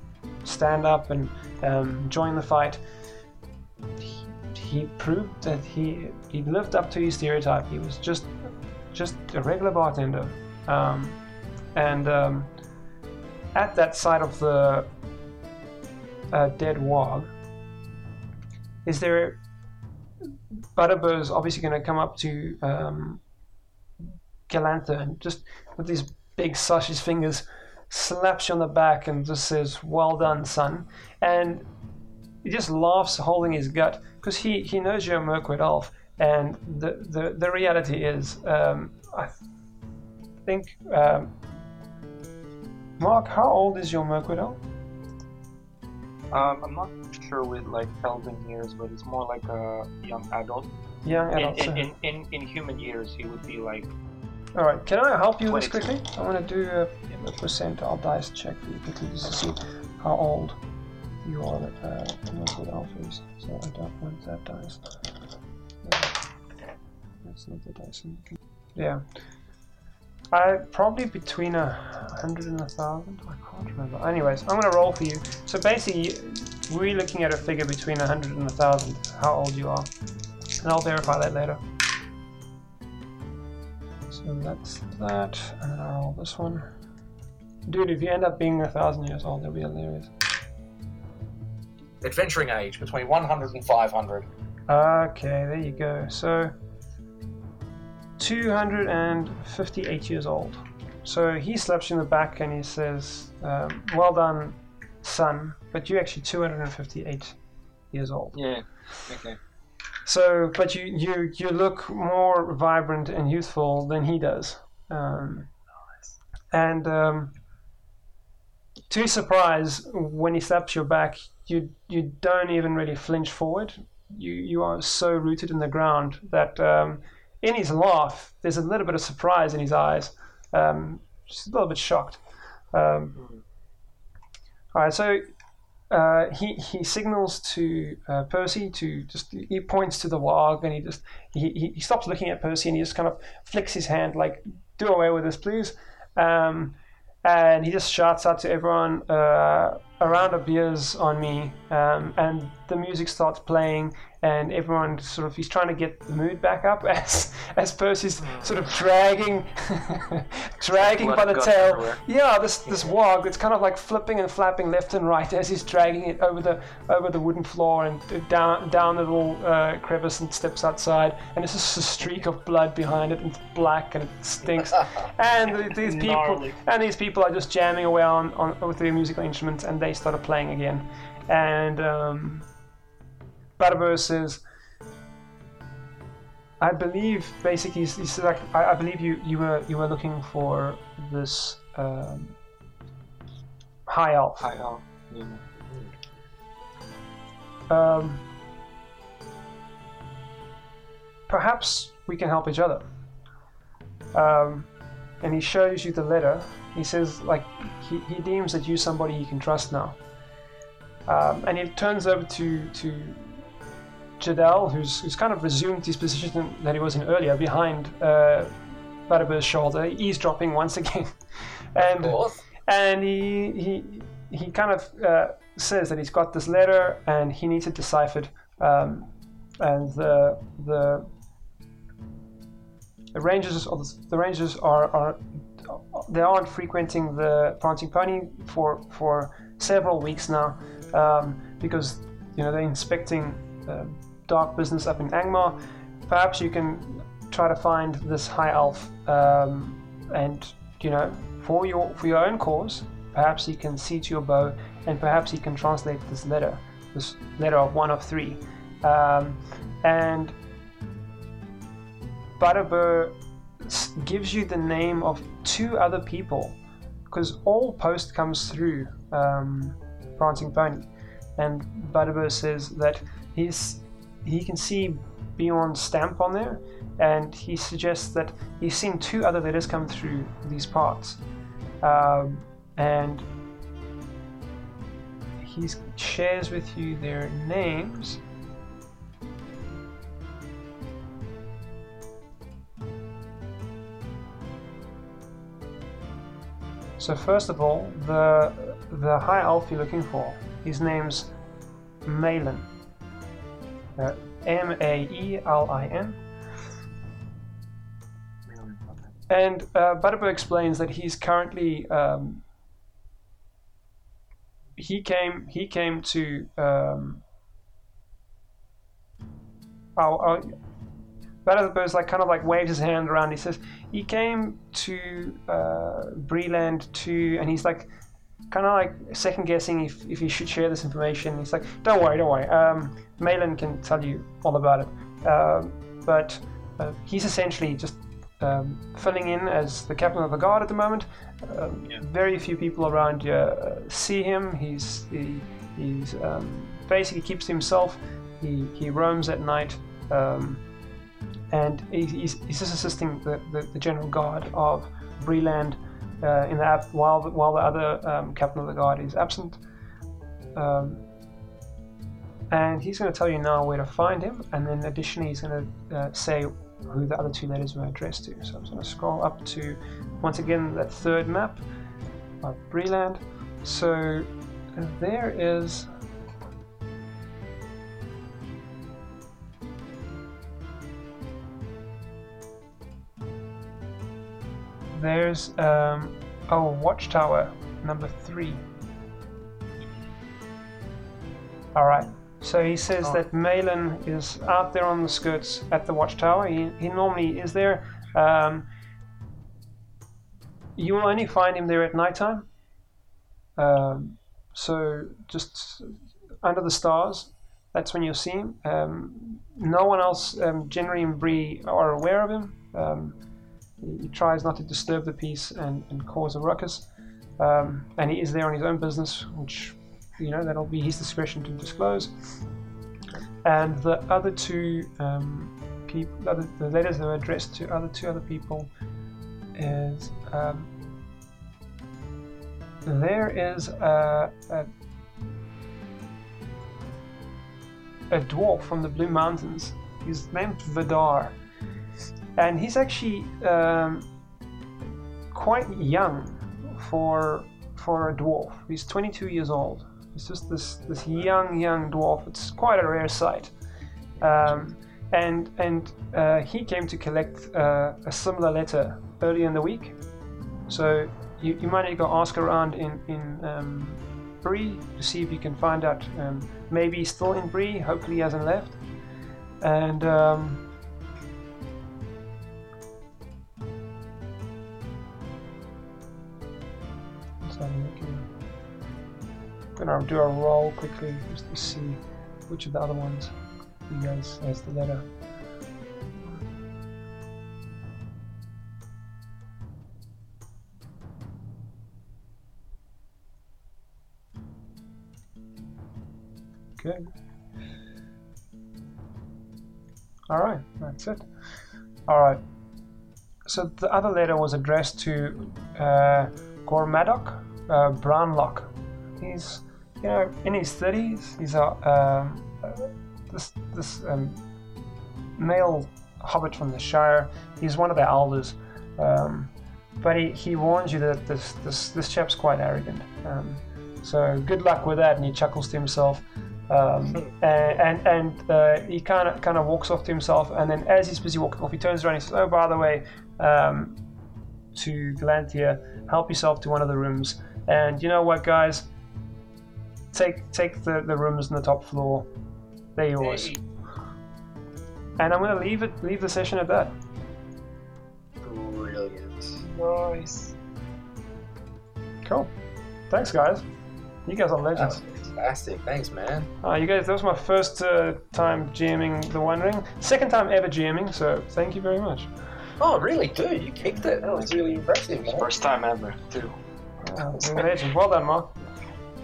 stand up and um, join the fight. He, he proved that he he lived up to his stereotype. He was just just a regular bartender, um, and um, at that side of the uh, dead warg, is there Butterbur's obviously going to come up to um, Galantha and just with these big sausage fingers slaps you on the back and just says, "Well done, son," and he just laughs, holding his gut because he, he knows you're Mirkwood elf, and the the, the reality is, um, I think. Um, Mark, how old is your elf? Um, I'm not sure with like elven years, but it's more like a young adult. Young adult. in, in, in, in human years, he would be like All right, can I help you with this quickly? I want to do a, a percentile dice check for you quickly just to see how old you are. Uh, elf is. So I don't want that dice. Uh, That's not the dice. Yeah. I probably between a hundred and a thousand. I can't remember. Anyways, I'm gonna roll for you. So basically, we're looking at a figure between a hundred and a thousand. How old you are, and I'll verify that later. So that's that, and then I roll this one. Dude, if you end up being a thousand years old, that'll be hilarious. Adventuring age between 100 and 500. Okay, there you go. So, 258 years old. So he slaps you in the back and he says, um, Well done, son, but you're actually 258 years old. yeah. Okay. So, but you, you, you look more vibrant and youthful than he does. Um, and um, to his surprise, when he slaps your back, you you don't even really flinch forward. You you are so rooted in the ground that um, in his laugh, there's a little bit of surprise in his eyes, um, just a little bit shocked. Um, all right, so uh, he he signals to uh, Percy to just he points to the log and he just he, he, stops looking at Percy and he just kind of flicks his hand like do away with this please um, and he just shouts out to everyone uh, a round of beers on me um, and the music starts playing and everyone sort of he's trying to get the mood back up as as Percy's sort of dragging dragging by the tail everywhere. yeah, this this warg. It's kind of like flipping and flapping left and right as he's dragging it over the over the wooden floor and down down the little uh, crevice and steps outside. And there's just a streak of blood behind it, and it's black and it stinks. and these people Gnarly. and these people are just jamming away on, on with their musical instruments, and they started playing again. And um, says. I believe basically he's, he's like I, I believe you, you were you were looking for this um, high elf. Hi, oh, yeah. Um, perhaps we can help each other. Um, and he shows you the letter. He says like he, he deems that you're somebody he can trust now. Um, and he turns over to to Jadal, who's who's kind of resumed his position that he was in earlier, behind uh, Butterbur's shoulder, eavesdropping once again. and and he he he kind of uh, says that he's got this letter and he needs it deciphered. Um, and the the the rangers or the, the rangers are, are they aren't frequenting the prancing pony for for several weeks now um, because you know they're inspecting uh, dark business up in Angmar. Perhaps you can try to find this high elf um, and you know for your for your own cause. Perhaps he can see to your bow, and perhaps he can translate this letter, this letter of one of three, um, and Butterbur gives you the name of two other people, because all post comes through um, Prancing Pony, and Butterbur says that he's he can see Beorn's stamp on there, and he suggests that he's seen two other letters come through these parts, um, and he shares with you their names. So first of all, the the high elf you're looking for, his name's Maelin. Uh, M A E L I N. And uh, explains that he's currently um, he came he came to um, oh, oh Butterbur's like kind of like waves his hand around. He says he came to uh, Breeland to, and he's like kind of like second guessing if, if he should share this information. He's like, don't worry, don't worry. Um, Maelin can tell you all about it. Um, but uh, he's essentially just um, filling in as the captain of the guard at the moment. Um, Yeah. Very few people around uh, see him. He's he, he's um, basically keeps to himself. He he roams at night. And he's, he's just assisting the, the, the general guard of Breeland uh, in the ab- while the, while the other um, captain of the guard is absent. Um, and he's going to tell you now where to find him, and then additionally he's going to uh, say who the other two letters were addressed to. So I'm going to scroll up to once again that third map of Breeland. So uh, there is. There's um, oh watchtower number three. All right. So he says Oh. that Maelin is out there on the skirts at the watchtower. He, he normally is there. Um, you will only find him there at nighttime. Um, so just under the stars, that's when you'll see him. Um, no one else, um, generally in Bree, are aware of him. Um, he, tries not to disturb the peace and, and cause a ruckus. Um, and he is there on his own business, which, you know, that'll be his discretion to disclose. And the other two um, people, the, letters that are addressed to other two other people is um, there is a, a a dwarf from the Blue Mountains. He's named Vidar, and he's actually um, quite young for for a dwarf. He's 22 years old. He's just this this young young dwarf. It's quite a rare sight. Um, and and uh, he came to collect uh, a similar letter early in the week. So you, you might need to go ask around in in um, Bree to see if you can find out. Um, maybe he's still in Bree. Hopefully, he hasn't left. And um, have a gonna do a roll quickly just to see which of the other ones guys has the letter. Okay. Alright, that's it. Alright. So the other letter was addressed to uh, Gormadok uh, Brownlock. He's, you know, in his 30s. He's a, um, uh, this, this um, male hobbit from the Shire. He's one of the elders. Um, but he, he warns you that this, this, this chap's quite arrogant. Um, so good luck with that. And he chuckles to himself. Um, and and, and uh, he kind of kind of walks off to himself, and then as he's busy walking off, he turns around and says, "Oh, by the way, um, to Galantia, help yourself to one of the rooms. And you know what, guys? Take take the, the rooms on the top floor. They're yours. Hey. And I'm gonna leave it leave the session at that. Brilliant. Nice. Cool. Thanks, guys. You guys are legends. fantastic. Thanks, man. Uh, you guys, that was my first uh, time GMing the One Ring. Second time ever GMing, so thank you very much. Oh, really, dude? You kicked it. That was really impressive, man. First time ever, too. You're a legend. Well done, Mark.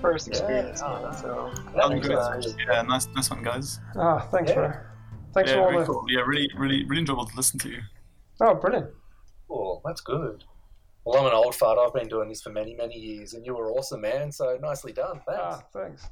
First Yeah. experience. Oh, man, so That was, good. Yeah, nice, nice one, guys. Ah, thanks, Yeah. bro. Thanks yeah, for all very the. cool. Yeah, really, really, really enjoyable to listen to you. Oh, brilliant. Cool. That's good. Well, I'm an old fart. I've been doing this for many, many years, and you were awesome, man. So nicely done. Thanks. Ah, thanks.